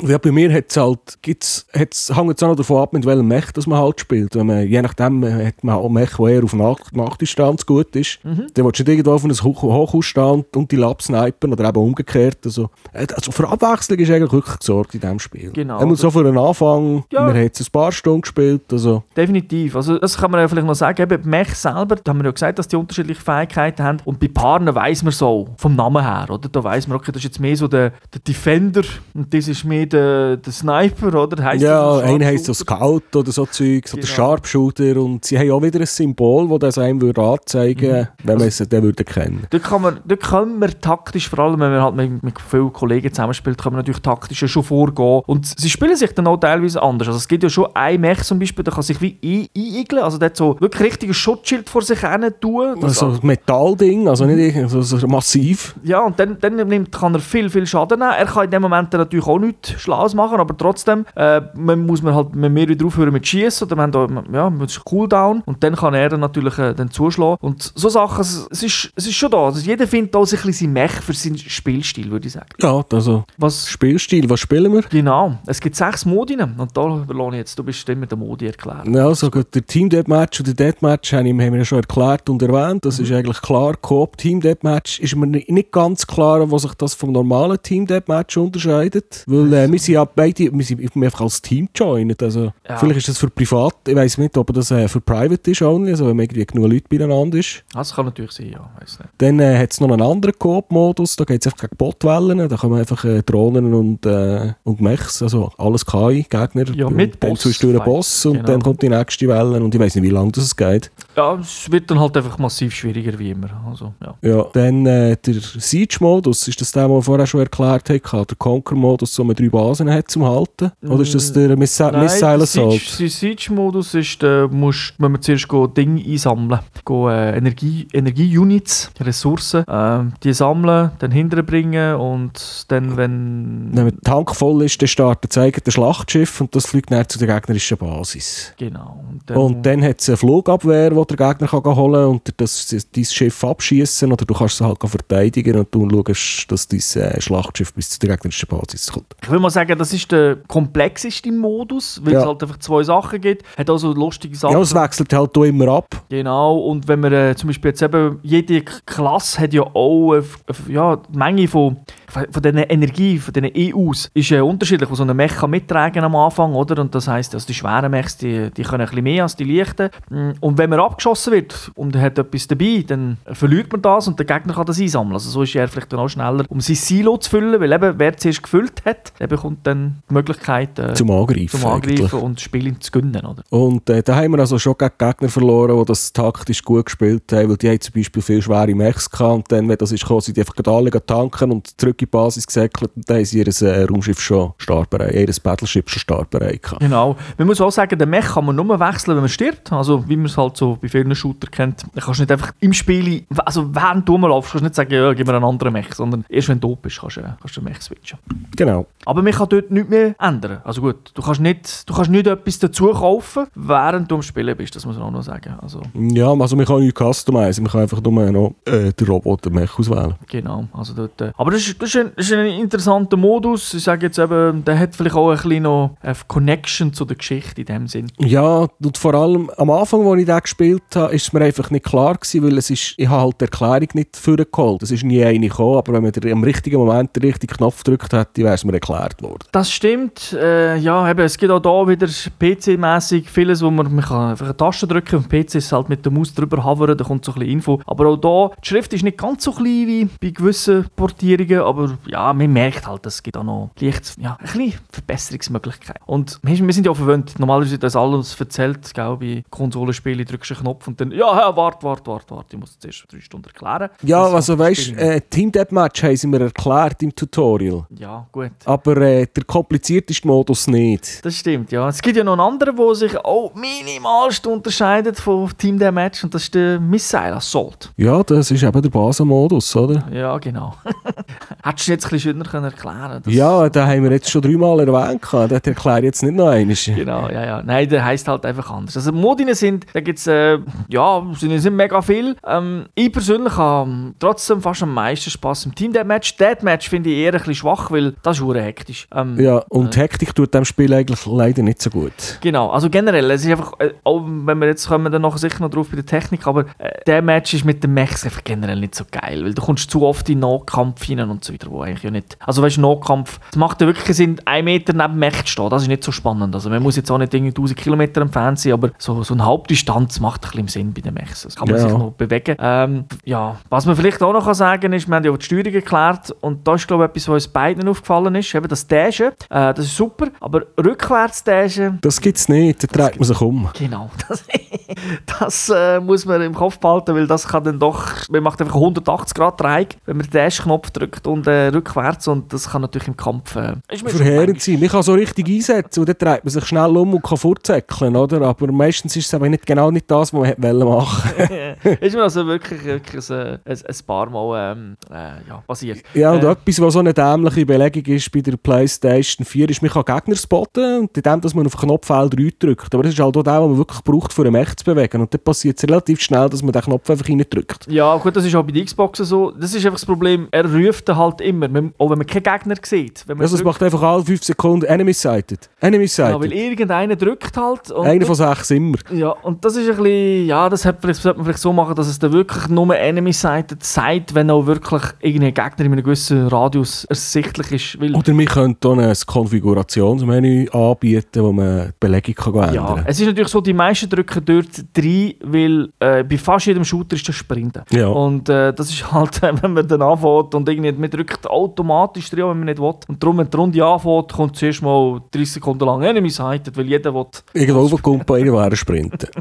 Ja, bei mir hat es halt, gibt's, hat's, hängt es auch noch davon ab, mit welchem Mech das man halt spielt. Wenn man, je nachdem äh, hat man auch Mech, der eher auf Nacht, Nachtdistanz gut ist. Mhm. Dann willst du nicht irgendwo auf einem Hochhaus stehen und die Lab snipen oder eben umgekehrt. Also, äh, also für Abwechslung ist eigentlich wirklich gesorgt in diesem Spiel. Genau. Und so für den Anfang, ja. man hat es ein paar Stunden gespielt. Also. Definitiv. Also das kann man ja vielleicht noch sagen. Eben, Mech selber, da haben wir ja gesagt, dass die unterschiedliche Fähigkeiten haben. Und bei Paaren weiss man so, vom Namen her, oder? Da weiss man, okay, das ist jetzt mehr so der, der Defender und das ist mehr der, der Sniper, oder? Heisst ja, einer heisst so Scout oder so Zeugs, genau. oder Sharpshooter und sie haben auch wieder ein Symbol, das das einem würde anzeigen würde, mhm. wenn man es dann würde kennen. Da man, da kann man taktisch, vor allem wenn man halt mit, mit vielen Kollegen zusammenspielt, kann man natürlich taktisch schon vorgehen und sie spielen sich dann auch teilweise anders. Also es gibt ja schon ein Mech zum Beispiel, der kann sich wie einigeln, also der hat so wirklich richtiges Schutzschild vor sich hin tun. Also ein Metallding, also nicht so, so massiv. Ja, und dann, dann nimmt, kann er viel, viel Schaden nehmen. Er kann in dem Moment natürlich auch nichts Schlaues machen, aber trotzdem äh, man muss man halt mehr wieder aufhören mit Schießen oder man hat ja, mit Cooldown und dann kann er dann natürlich äh, dann zuschlagen. Und so Sachen, es, es, ist, es ist schon da. Also jeder findet auch sich ein bisschen Mech für seinen Spielstil, würde ich sagen. Ja, also was, Spielstil, was spielen wir? Genau, es gibt sechs Modi und da lohne jetzt, du bist mit der Modi erklärt. Ja, also gut, der Team Deathmatch und der Deathmatch haben wir ja schon erklärt und erwähnt. Das mhm. ist eigentlich klar. Coop Team Deathmatch ist mir nicht ganz klar, was sich das vom normalen Team Deathmatch unterscheidet. Weil äh, wir sind ja beide, wir sind einfach als Team joined. Also, ja. Vielleicht ist das für privat, ich weiß nicht, ob das äh, für private ist only, also wenn man irgendwie genug Leute beieinander ist. Das kann natürlich sein, ja. Weiss nicht. Dann äh, hat es noch einen anderen Coop-Modus, da geht es einfach gegen Botwellen, da man einfach äh, Drohnen und, äh, und Mechs, also alles KI, Gegner. Ja, mit Boss. Dann Boss und genau. dann kommt die nächste Welle und ich weiß nicht, wie lange das geht. Ja, es wird dann halt einfach massiv schwieriger wie immer. Also, ja. ja. Dann äh, der Siege-Modus, ist das der, den wir vorher schon erklärt haben, der Conquer-Modus, wo man drei Basen hat zum Halten? Oder ist das der Miss Nein, Missile Assault? Der Siege-Modus ist, da musst, wenn man zuerst Dinge einsammeln, go, äh, Energie, Energie-Units, Ressourcen, äh, die sammeln, dann hinterbringen und dann, wenn... Wenn der Tank voll ist, dann startet das eigene Schlachtschiff und das fliegt dann zu der gegnerischen Basis. Genau. Und dann, und dann hat es eine Flugabwehr, die der Gegner kann holen kann und das, dein Schiff abschießen oder du kannst es halt verteidigen und du schaust, dass dein äh, Schlachtschiff bis zu der gegnerischen Basis kommt. Ich würde mal sagen, das ist der komplexeste Modus, weil ja. es halt einfach zwei Sachen gibt. Hat also lustige Sachen. Ja, es wechselt halt auch immer ab. Genau, und wenn man äh, zum Beispiel jetzt eben, jede Klasse hat ja auch äh, ja, eine Menge von von diesen Energie, von diesen EUs, ist äh, unterschiedlich, was so eine Mech kann mittragen am Anfang, oder? Und das heisst, also die schweren Mechs, die, die können ein bisschen mehr als die leichten. Mm, und wenn man abgeschossen wird und hat etwas dabei, dann verliert man das und der Gegner kann das einsammeln. Also so ist er vielleicht dann auch schneller, um sein Silo zu füllen, weil eben, wer zuerst gefüllt hat, der bekommt dann die Möglichkeit äh, zum Angreifen, zum Angreifen und das Spiel zu gewinnen, oder? Und äh, da haben wir also schon gegen Gegner verloren, die das taktisch gut gespielt haben, weil die haben zum Beispiel viel schwere Mechs gehabt und dann, wenn das ist gekommen, sind die einfach alle tanken und zurück in die Basis gesäckelt und dann haben sie ihr äh, Raumschiff schon startbereit, ihr Battleship schon startbereit gehabt. Genau. Man muss auch sagen, den Mech kann man nur wechseln, wenn man stirbt. Also wie man es halt so bei vielen Shootern kennt. Da kannst du nicht einfach im Spiel, also während du rumlaufst, kannst du nicht sagen, ja, gib mir einen anderen Mech, sondern erst wenn du tot bist, kannst du, kannst du den Mech switchen. Genau. Aber man kann dort nichts mehr ändern. Also gut, du kannst nicht, du kannst nicht etwas dazu kaufen, während du am Spielen bist, das muss man auch noch sagen. Also. Ja, also man kann nicht customizen, man kann einfach nur noch äh, den Roboter-Mech auswählen. Genau, also dort, äh, aber das ist, das, ist ein, das ist ein interessanter Modus. Ich sage jetzt eben, der hat vielleicht auch ein bisschen noch eine Connection zu der Geschichte in dem Sinn. Ja, und vor allem am Anfang, als ich den gespielt habe, ist es mir einfach nicht klar gewesen, weil es ist, ich habe halt die Erklärung nicht vorgeholt. Es ist nie eine gekommen, aber wenn man am richtigen Moment den richtigen Knopf gedrückt hätte, wäre es mir erklärt worden. Das stimmt. Äh, ja, eben, es gibt auch da wieder PC-mäßig vieles, wo man, man kann einfach eine Taste drücken und PC ist halt mit der Maus drüber hovern, da kommt so ein bisschen Info. Aber auch da, die Schrift ist nicht ganz so klein wie bei gewissen Portierungen, aber ja, man merkt halt, es gibt auch noch leicht, ja, ein bisschen Verbesserungsmöglichkeiten. Und wir sind ja auch verwöhnt, normalerweise wird das alles erzählt, gell, bei Konsolenspielen drückst du einen Knopf und dann, ja, ja warte, warte, warte, warte, ich muss es zuerst drei Stunden erklären. Ja, Das also weißt äh, Team Deathmatch haben sie mir erklärt im Tutorial. Ja, gut. Aber äh, der komplizierteste Modus nicht. Das stimmt, ja. Es gibt ja noch einen anderen, der sich auch minimalst unterscheidet vom Team der Match und das ist der Missile Assault. Ja, das ist eben der Basenmodus, oder? Ja, genau. Hättest du jetzt ein bisschen schöner können erklären können? Ja, den haben wir jetzt schon dreimal erwähnt. Den erkläre ich jetzt nicht noch einmal. Genau, ja, ja. Nein, der heisst halt einfach anders. Also Modine sind, da gibt es, äh, ja, sind, sind mega viel. Ähm, ich persönlich habe trotzdem fast am meisten Spaß im Team Deathmatch. Deathmatch finde ich eher ein bisschen schwach, weil das ist hektisch. Ähm, Ja, und Hektik tut dem Spiel eigentlich leider nicht so gut. Genau, also generell, es ist einfach, äh, auch wenn wir jetzt kommen dann nachher sicher noch drauf bei der Technik, aber äh, der Match ist mit den Mechs einfach generell nicht so geil, weil du kommst zu oft in Nahkampf hinein und so weiter, wo eigentlich ja nicht, also weißt du, Nahkampf, es macht ja wirklich Sinn, ein Meter neben dem Mech zu stehen, das ist nicht so spannend, also man muss jetzt auch nicht irgendwie 1000 Kilometer entfernt sein, aber so, so eine Hauptdistanz macht ein bisschen Sinn bei den Mechs, das kann man Ja. sich noch bewegen. Ähm, ja, was man vielleicht auch noch kann sagen ist, wir haben ja die Steuerung geklärt und da ist glaube ich etwas, was uns beiden aufgefallen ist, eben das Dashen, äh, das ist super, aber rückwärts Dashen, Das gibt es nicht, da dreht man sich um. Genau, das, das äh, muss man im Kopf behalten, weil das kann dann doch, man macht einfach 180 Grad Dreieck, wenn man den Dash-Knopf drückt und äh, rückwärts und das kann natürlich im Kampf... Äh, Verheerend sein. Man kann so richtig einsetzen und dann dreht man sich schnell um und kann fortzäckeln, oder? Aber meistens ist es aber nicht, genau nicht das, was man machen ist mir also wirklich, wirklich ein, ein, ein paar Mal ähm, äh, ja, passiert. Ja, und Äh. etwas, was so eine dämliche Belegung ist bei der Playstation 4, ist, man kann Gegner spotten und indem, dass man auf Knopf L3 drückt. Aber das ist halt auch der, den man wirklich braucht, um einen Mech zu bewegen. Und dann passiert es relativ schnell, dass man den Knopf einfach reindrückt. Ja, gut, das ist auch bei der Xbox so. Das ist einfach das Problem, er ruft dann halt immer, auch wenn man keinen Gegner sieht. Wenn man Also es macht einfach alle 5 Sekunden Enemy sighted. Enemy ja, weil sighted. irgendeiner drückt halt. Einer von sechs immer. Ja, und das ist ein bisschen, ja, das sollte man vielleicht so machen, dass es dann wirklich nur Enemy-Seite zeigt, wenn auch wirklich irgendein Gegner in einem gewissen Radius ersichtlich ist. Weil, Oder wir können hier ein Konfigurationsmenü anbieten, wo man die Belegung kann ändern ja, kann. es ist natürlich so, die meisten drücken dort rein, weil äh, bei fast jedem Shooter ist das Sprinten. Ja. Und äh, das ist halt, wenn man dann anfängt und irgendwie, man drückt automatisch rein, wenn man nicht will. Und darum, wenn die Runde anfängt, kommt zuerst mal 30 Sekunden lang Enemy-Seite, weil jeder will Irgendwo raufkommt bei wäre sprinten.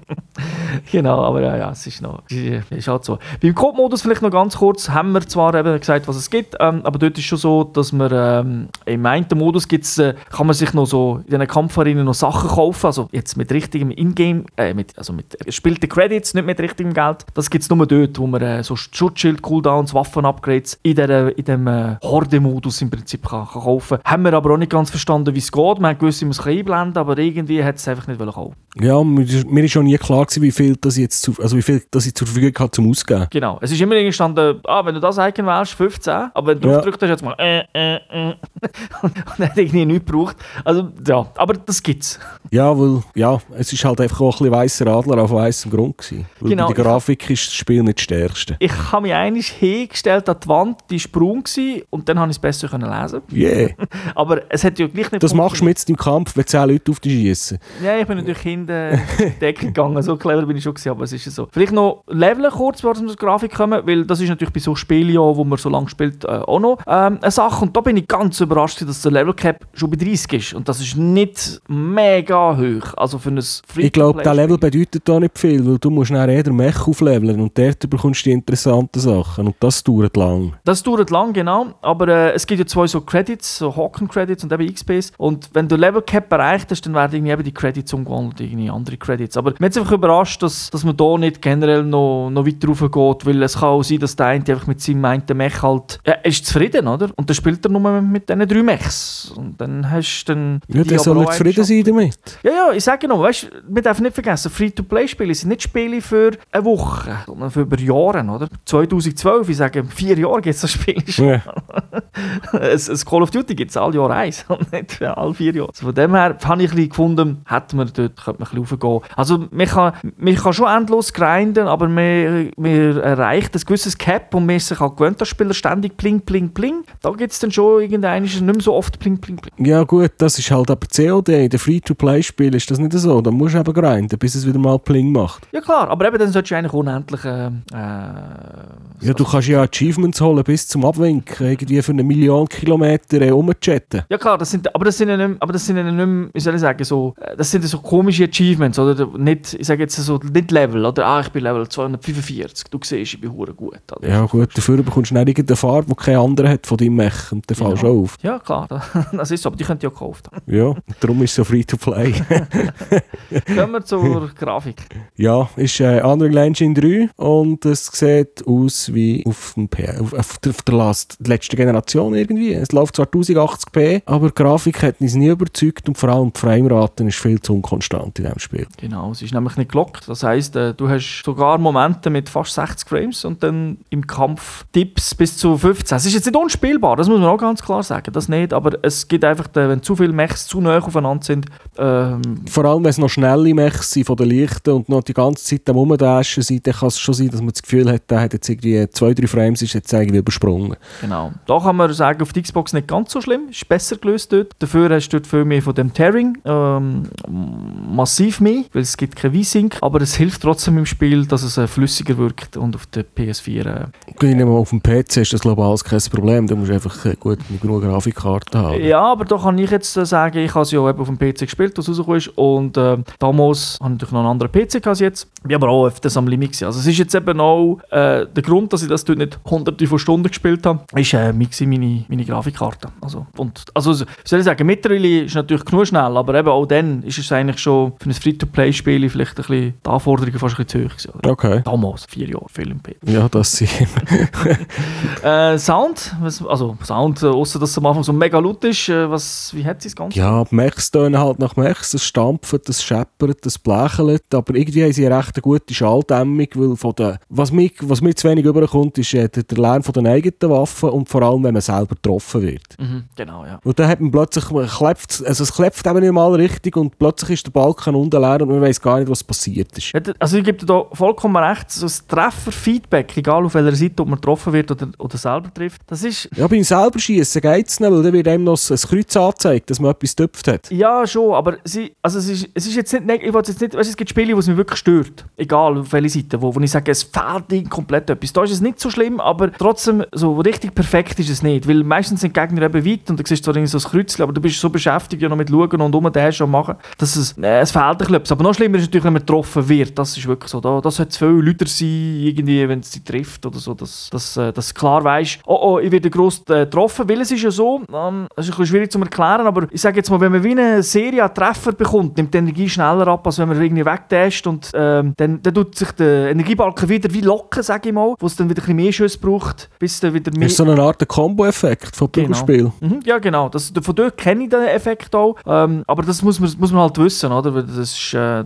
Genau, aber ja, ja, es ist noch, ist ist halt so. Beim Code-Modus vielleicht noch ganz kurz, haben wir zwar eben gesagt, was es gibt, ähm, aber dort ist schon so, dass man ähm, im einen Modus gibt's, äh, kann man sich noch so in den Kampfarenen noch Sachen kaufen, also jetzt mit richtigem Ingame, äh, mit, also mit spielte Credits, nicht mit richtigem Geld. Das gibt es nur dort, wo man äh, so Schutzschild, Cooldowns, Waffen-Upgrades in, der, in dem äh, Horde-Modus im Prinzip kann, kann kaufen. Haben wir aber auch nicht ganz verstanden, wie es geht. Man hat gewusst, man es einblenden kann, aber irgendwie hat es einfach nicht kaufen. Ja, mir ist- schon nie klar gewesen, wie viel, das ich, jetzt zu, also wie viel das ich zur Verfügung habe zum Ausgeben. Genau. Es ist immer irgendwie gestanden, ah, wenn du das Icon wählst, 15. Aber wenn du Ja. gedrückt hast, jetzt mal äh, äh, äh. und dann hat irgendwie nichts gebraucht. Also, ja, aber das gibt's. Ja, weil, ja, es ist halt einfach auch ein bisschen weisser Adler auf weißem Grund gewesen. Genau. bei der Grafik ist das Spiel nicht das stärkste. Ich habe mich eigentlich hingestellt an die Wand, die war braun gewesen, und dann habe ich es besser können lesen. Yeah. Aber es hat ja gleich nicht Das machst du mit im Kampf, wenn 10 Leute auf dich schießen. Ja, ich bin natürlich hinten in die Decke gegangen. So clever bin ich schon gewesen, aber es ist ja so. Vielleicht noch leveln kurz, bevor wir zur Grafik kommen, weil das ist natürlich bei so Spielen, wo man so lange spielt, äh, auch noch ähm, eine Sache. Und da bin ich ganz überrascht, dass der Level Cap schon bei 30 ist. Und das ist nicht mega hoch. Also für ein free Ich glaube, der Level bedeutet da nicht viel, weil du musst nachher jeder Mech aufleveln und dort bekommst du die interessanten Sachen und das dauert lang. Das dauert lang, genau. Aber äh, es gibt ja zwei so Credits, so Hawken-Credits und eben XPs. Und wenn du Level Cap erreicht hast, dann werden irgendwie eben die Credits umgewandelt in irgendwie andere Credits. Aber mir hat einfach überrascht, dass, dass man da nicht generell noch, noch weiter rauf geht, weil es kann auch sein, dass der eine einfach mit seinem einen Mech halt, ja, er ist zufrieden, oder? Und dann spielt er nur mit diesen drei Mechs. Und dann hast du dann... Ja, der soll er zufrieden sein damit. ja, ja, ich sage noch, weißt, wir dürfen nicht vergessen, Free-to-Play-Spiele sind nicht Spiele für eine Woche, sondern für über Jahre, oder? 2012, ich sage, vier Jahre gibt es das Spiel schon. Ja. ein, Call of Duty gibt es alle Jahre eins und nicht für alle vier Jahre. Also von dem her habe ich ein bisschen gefunden, hätte man dort könnte man ein bisschen raufgehen. Also man kann, man kann schon endlos grinden, aber man, man erreicht ein gewisses Cap und man ist sich auch gewöhnt, dass Spieler ständig pling, pling, pling. Da gibt es dann schon irgendeinen, nicht mehr so oft pling, pling, pling. Ja gut, das ist halt aber COD, in den Free-to-Play-Spielen ist das nicht so. Da musst du eben grinden, bis es wieder mal Pling macht. Ja klar, aber eben dann solltest du eigentlich unendlich... Äh, äh, Ja, du kannst ja Achievements holen bis zum Abwinken, irgendwie für eine Million Kilometer äh, rumchatten. Ja klar, das sind, aber das sind ja nicht, aber das sind ja nicht mehr, wie soll ich sagen, so, äh, das sind ja so komische Achievements, oder nicht, ich sage jetzt so, nicht Level, oder ah, ich bin Level 245, du siehst, ich bin hure gut. Oder? Ja gut, dafür bekommst du nicht irgendeine Farbe, die kein anderer hat von deinem Mech und dann fallst du Ja. auf. Ja klar, das ist so, aber die könnt ihr ja gekauft haben. Ja, darum ist es so Free-to-Play. Kommen wir zur Grafik. ja, ist äh, Unreal Engine 3 und es sieht aus wie auf, dem P auf, auf, der, auf der Last, letzten Generation irgendwie. Es läuft zwar 1080p, aber die Grafik hat uns nie überzeugt und vor allem die Framerate ist viel zu unkonstant in diesem Spiel. Genau, es ist nämlich nicht gelockt. Das heisst, äh, du hast sogar Momente mit fast 60 Frames und dann im Kampf Tipps bis zu 15. Es ist jetzt nicht unspielbar, das muss man auch ganz klar sagen, das nicht, aber es gibt einfach, äh, wenn zu viele Mechs zu nah aufeinander sind, ähm, Vor allem, wenn es noch schnelle Mechs sind von den Lichten und noch die ganze Zeit am Rumdashen sind, dann kann es schon sein, dass man das Gefühl hat, der hat jetzt irgendwie zwei, drei Frames ist jetzt irgendwie übersprungen. Genau. Da kann man sagen, auf der Xbox nicht ganz so schlimm, ist besser gelöst dort. Dafür hast du dort viel mehr von dem Tearing, ähm, massiv mehr, weil es gibt kein V-Sync, aber es hilft trotzdem im Spiel, dass es äh, flüssiger wirkt und auf der PS4 äh, Ich nehme mal, auf dem PC ist das global kein Problem, da musst du einfach äh, gut genug Grafikkarte haben. Ja, aber da kann ich jetzt äh, sagen, ich habe es ja eben auf dem PC gespielt, was rausgekommen ist. Und äh, damals habe ich natürlich noch einen anderen PC als jetzt. Ich aber auch öfters am Limit gewesen. Also es ist jetzt eben auch äh, der Grund, dass ich das dort nicht hunderte von Stunden gespielt habe, ist äh, meine, meine Grafikkarte. Also, und, also soll ich sagen, mittlerweile ist natürlich genug schnell, aber eben auch dann ist es eigentlich schon für ein Free-to-Play-Spiel vielleicht ein bisschen, die Anforderungen fast ein bisschen zu hoch gewesen. Okay. Damals, vier Jahre, viel im PC. Ja, das sind. Äh, Sound, also Sound, äh, außer dass es am Anfang so mega laut ist, äh, was, wie hat sie das Ganze? Ja, die Mechs tönen halt nach Mechs, es stampft, es scheppert, es blechelt, aber irgendwie haben sie eine gute Schalldämmung, weil von der, was, mir, was mir zu wenig überkommt, ist äh, der, Lärm von den eigenen Waffen und vor allem, wenn man selber getroffen wird. Mhm, genau, ja. Und dann hat man plötzlich, man klebt, also es klebt eben nicht mal richtig und plötzlich ist der Balken unten leer und man weiß gar nicht, was passiert ist. Ja, Also ich gebe dir da vollkommen recht, so das Trefferfeedback, egal auf welcher Seite, ob man getroffen wird oder, oder selber trifft, das ist, Ja, beim selber schießen geht es nicht, weil dann wird einem noch ein Kreuz angezeigt, dass man etwas getüpft hat. ja schon, aber sie, also es, ist, es ist jetzt nicht, ich will jetzt nicht, weißt, es gibt Spiele, wo es mich wirklich stört, egal auf welche Seite, wo, wo ich sage, es fehlt ihnen komplett etwas. Da ist es nicht so schlimm, aber trotzdem, so richtig perfekt ist es nicht, weil meistens sind die Gegner eben weit und du siehst so ein Kreuzchen, aber du bist so beschäftigt ja noch mit schauen und umdashen und machen, dass es, äh, es fehlt ein bisschen. Aber noch schlimmer ist natürlich, wenn man getroffen wird, das ist wirklich so, da, das sollte viel lauter sein, irgendwie, wenn es sie trifft oder so, dass, dass, äh, dass klar weißt, oh oh, ich werde gross äh, getroffen, weil es ist ja so, ähm, das ist ein bisschen schwierig zu erklären, aber ich sage jetzt mal, wenn man wie eine Serie an Treffer bekommt, nimmt die Energie schneller ab, als wenn man irgendwie wegdasht und ähm, dann, dann tut sich der Energiebalken wieder wie locken, sage ich mal, wo es dann wieder ein bisschen mehr Schüsse braucht, bis dann wieder mehr... Das ist so eine Art Combo-Effekt von Genau. Prügelspiel. Mhm, ja, genau. Das, von dort kenne ich den Effekt auch. Ähm, aber das muss man, muss man halt wissen, oder? Weil das, ist, äh,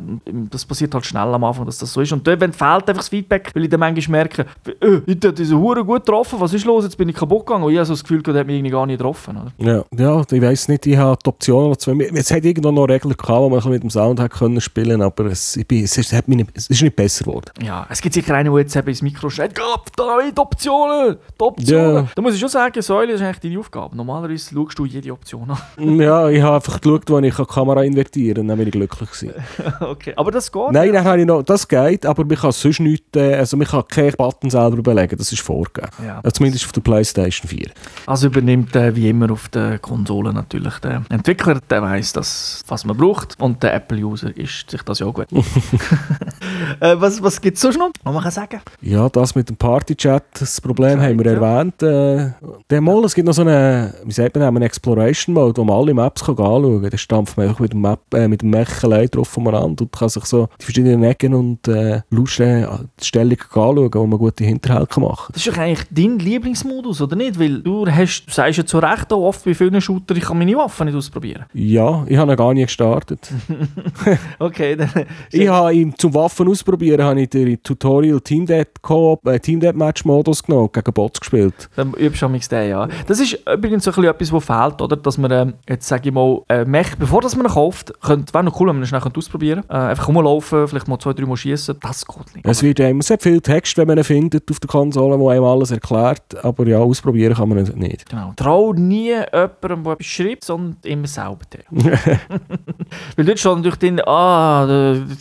das passiert halt schnell am Anfang, dass das so ist. Und dort, wenn fehlt einfach das Feedback, weil ich dann manchmal merke, äh, ich habe diese Hure gut getroffen, was ist los? Jetzt bin ich kaputt gegangen. Und ich habe so das Gefühl, der hat mich irgendwie gar nicht getroffen. Oder? Ja, ja, ich weiß nicht, ich habe die Option. Es hat irgendwo noch Regeln gehabt, wo man mit dem Sound hat können spielen, aber es, ich bin, es, hat mich nicht, es ist nicht besser geworden. Ja, es gibt sicher einen, der jetzt eben ins Mikro schreit, «Gott, da die Optionen! Die Optionen!» Ja. Da muss ich schon sagen, Säule ist eigentlich deine Aufgabe. Normalerweise schaust du jede Option an. ja, ich habe einfach geschaut, wo ich die Kamera invertieren kann, dann bin ich glücklich gewesen. okay, aber das geht. Nein, dann habe ich noch, das geht, aber man kann sonst nichts, äh, also man kann keinen Button selber belegen, das ist vorgegeben. Ja. Also zumindest auf der Playstation 4. Also übernimmt äh, wie immer auf der Konsole natürlich der Entwickler, der weiß, das, was man braucht und der Apple-User ist sich das ja auch gut. Äh, was was gibt es sonst noch, was man kann sagen Ja, das mit dem Party-Chat, das Problem haben wir Ja. erwähnt. Äh, der Mal, es gibt noch so eine, wie sagt man, einen Exploration-Mode, wo man alle Maps kann anschauen kann. Da stampft man einfach mit dem, Map, äh, mit dem Mechelei drauf umeinander und kann sich so die verschiedenen Ecken und äh, Luschen, die Stellungen anschauen, wo man gute Hinterhalte machen Das ist doch eigentlich dein Lieblingsmodus, oder nicht? Weil du, hast, du sagst ja zu Recht auch oft bei vielen Shooter, ich kann meine Waffe nicht ausprobieren. kann. Ja, ich habe ihn gar nicht gestartet. Okay, dann... ich habe ihm zum Waffen ausprobieren, habe ich den Tutorial Team Coop, äh, Team Deathmatch Modus genommen, gegen Bots gespielt. Dann übst du amix den, ja. Das ist übrigens so ein bisschen etwas, was fehlt, oder? Dass man, ähm, jetzt sage ich mal, äh, Mech, bevor das man ihn kauft, könnte, wäre noch cool, wenn man ihn schnell ausprobieren könnte. Äh, einfach rumlaufen, vielleicht mal zwei, drei Mal schießen. Das geht nicht. Es wird einem, hat viel Text, wenn man ihn findet auf der Konsole, wo einem alles erklärt, aber ja, ausprobieren kann man ihn nicht. Genau. Trau nie jemandem, der etwas schreibt, sondern immer selber. Weil dort steht natürlich drin, ah,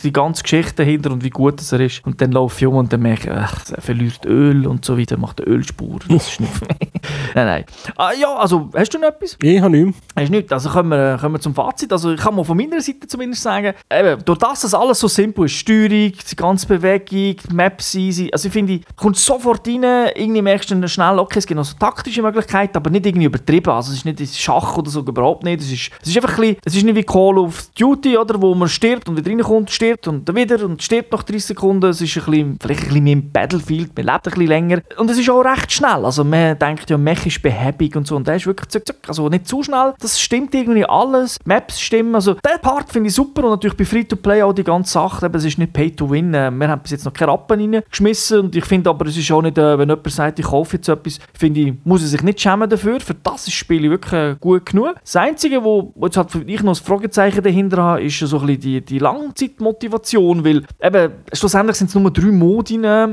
die, ganze Geschichte dahinter und wie gut das er ist. Und dann laufe ich um und dann merke ich, ach, er verliert Öl und so weiter, macht eine Ölspur. Das ist nicht nein, nein. Ah, ja, also, hast du noch etwas? Ich habe nichts. Hast nichts? Also kommen wir, kommen wir zum Fazit. Also ich kann mal von meiner Seite zumindest sagen, eben, durch das, dass alles so simpel ist, Steuerung, die ganze Bewegung, die Maps easy, also ich finde, kommt sofort rein, irgendwie merkst du dann schnell, okay, es gibt noch so taktische Möglichkeiten, aber nicht irgendwie übertrieben, also es ist nicht Schach oder so, überhaupt nicht, es ist, es ist einfach ein bisschen, es ist nicht wie Call of Duty, oder, wo man stirbt und wieder reinkommt, stirbt und dann wieder und stirbt nach 30 Sekunden, es ist ein bisschen, vielleicht ein bisschen mehr im Battlefield, man lebt ein bisschen länger. Und es ist auch recht schnell, also man denkt ja, Mech ist behäbig und so und der ist wirklich zack, zack, also nicht zu schnell, das stimmt irgendwie alles, Maps stimmen, also der Part finde ich super und natürlich bei Free-to-Play auch die ganze Sache, es ist nicht Pay-to-Win, äh, wir haben bis jetzt noch keine Rappen reingeschmissen und ich finde aber, es ist auch nicht, äh, wenn jemand sagt, ich kaufe jetzt etwas, finde ich, muss er sich nicht schämen dafür, für das ist das Spiel wirklich äh, gut genug. Das Einzige, wo, jetzt halt ich noch das Fragezeichen dahinter habe, ist so ein bisschen die, die Langzeitmotivation, weil eben, schlussendlich sind es nur drei Modi, äh,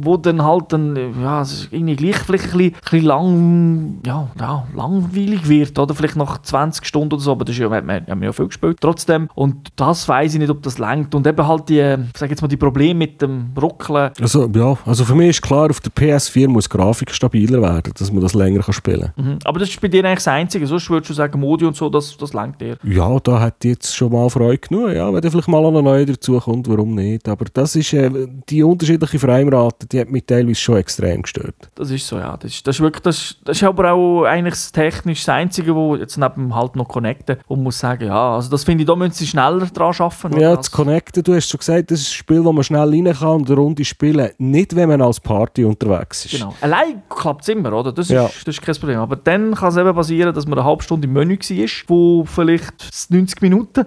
wo dann halt dann, ja, es ist irgendwie gleich vielleicht ein bisschen, ein bisschen lang, ja, ja, langweilig wird, oder vielleicht nach 20 Stunden oder so, aber das ist ja, wir haben, wir haben ja viel gespielt, trotzdem, und das weiß ich nicht, ob das langt und eben halt die, ich jetzt mal, die Probleme mit dem Ruckeln, Also, ja, also für mich ist klar, auf der PS4 muss die Grafik stabiler werden, dass man das länger kann spielen kann. mhm. aber das ist bei dir eigentlich das Einzige, sonst würdest du sagen, Modi und so, das, das langt dir. Ja, da hat jetzt schon mal Freude genug. Ja, wenn da vielleicht mal noch ein neuer dazukommt, warum nicht? Aber das ist, äh, die unterschiedliche Framerate, die hat mich teilweise schon extrem gestört. Das ist so, ja. Das ist, das ist wirklich, das, das ist aber auch eigentlich das technisch das Einzige, wo jetzt neben halt noch connecten und muss sagen, ja, also das finde ich, da müssen sie schneller dran arbeiten. Ja, das Connecten, du hast schon gesagt, das ist ein Spiel, wo man schnell rein kann und eine Runde spielen. Nicht, wenn man als Party unterwegs ist. Genau. Allein klappt es immer, oder? Das ist, Ja. das ist kein Problem. Aber dann kann es eben passieren, dass man eine halbe Stunde im Menü war, wo vielleicht 90 Minuten,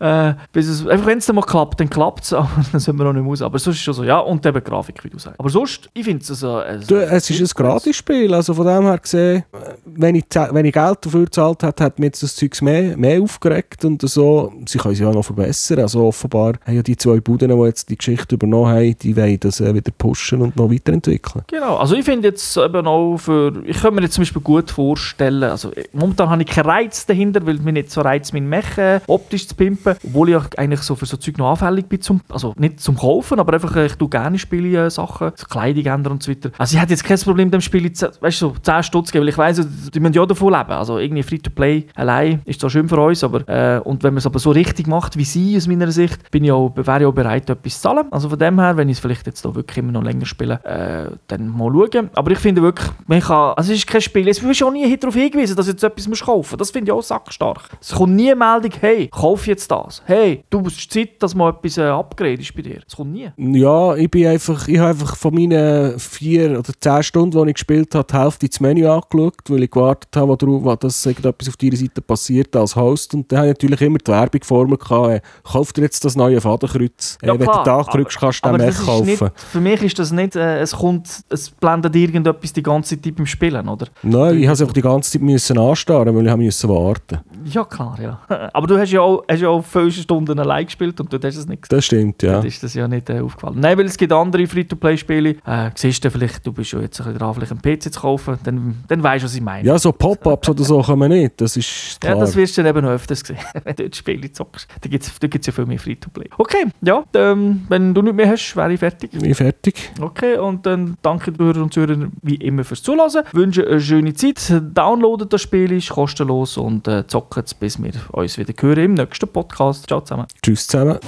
äh, bis es, einfach wenn es dann mal klappt, dann klappt es, aber dann sind wir noch nicht raus. Aber sonst ist schon so, ja, und eben Grafik, wie du sagst. Aber sonst, ich finde es also, also... Du, es ist ein Gratisspiel, also von dem her gesehen, wenn ich, wenn ich Geld dafür gezahlt hätte, hat mich jetzt das Zeug mehr, mehr aufgeregt und so. Sie können es ja noch verbessern, also offenbar haben ja die zwei Buden, die jetzt die Geschichte übernommen haben, die wollen das äh, wieder pushen und noch weiterentwickeln. Genau, also ich finde jetzt eben auch für, ich kann mir jetzt zum Beispiel gut vorstellen, also äh, momentan habe ich keinen Reiz dahinter, weil mir nicht so reizt, mein Mech äh, optisch zu pimpen, obwohl ich eigentlich so für so Zeug noch anfällig bin, zum, also nicht zum Kaufen, aber einfach, äh, ich tue gerne Spiele äh, Sachen, Kleidung ändern und so weiter. Also ich hätte jetzt kein Problem, dem Spiel, äh, weißt du, so 10 Stutz geben, weil ich weiss, die müssen ja davon leben, also irgendwie Free-to-Play allein ist zwar schön für uns, aber, äh, und wenn man es aber so richtig macht, wie sie aus meiner Sicht, bin ich auch, wäre ich auch bereit, etwas zu zahlen. Also von dem her, wenn ich es vielleicht jetzt da wirklich immer noch länger spiele, äh, dann mal schauen. Aber ich finde wirklich, man kann, also es ist kein Spiel, es wird auch nie darauf hingewiesen, dass du jetzt etwas kaufen musst. Das finde ich auch sackstark. Es kommt nie eine Meldung, hey, kauf jetzt das. Hey, du hast Zeit, dass mal etwas äh, upgradest bei dir. Es kommt nie. Ja, ich bin einfach, ich habe einfach von meinen vier oder zehn Stunden, die ich gespielt habe, die Hälfte ins Menü angeschaut, weil ich gewartet habe, wo drauf- wo dass irgendetwas auf deiner Seite passiert als Host. Und dann habe ich natürlich immer die Werbung vor mir gehabt, äh, kauf dir jetzt das neue Fadenkreuz. Ja, äh, wenn klar, du Tag drückst, kannst du den das Mech ist kaufen. nicht, für mich ist das nicht, äh, es kommt, es blendet irgendetwas die ganze Zeit beim Spielen, oder? Nein, ich habe es einfach die ganze Zeit müssen anstarren, weil ich müssen warten. Ja, klar, ja. Aber du hast ja auch, hast ja auch viele Stunden allein gespielt und du hast es nicht gesehen. Das stimmt, ja. Dann ist das ja nicht äh, aufgefallen. Nein, weil es gibt andere Free-to-Play-Spiele. Äh, siehst du vielleicht, du bist ja jetzt ein bisschen dran, vielleicht einen PC zu kaufen, dann, dann weißt du, was ich meine. Ja, so Pop-Ups oder so kommen nicht, das ist Ja, klar. das wirst du dann eben noch öfters sehen, wenn du dort Spiele zockst. Da gibt es da gibt's ja viel mehr Free-to-Play. Okay, ja, ähm, wenn du nicht mehr hast, wäre ich fertig. ich bin fertig. Okay, und dann danke den Hörern und Zuhörern wie immer fürs Zuhören. Wünsche eine schöne Zeit. Downloadet das Spiel, ist kostenlos und äh, zockt es, bis wir uns wieder hören im nächsten Podcast. Ciao zusammen. Tschüss zusammen.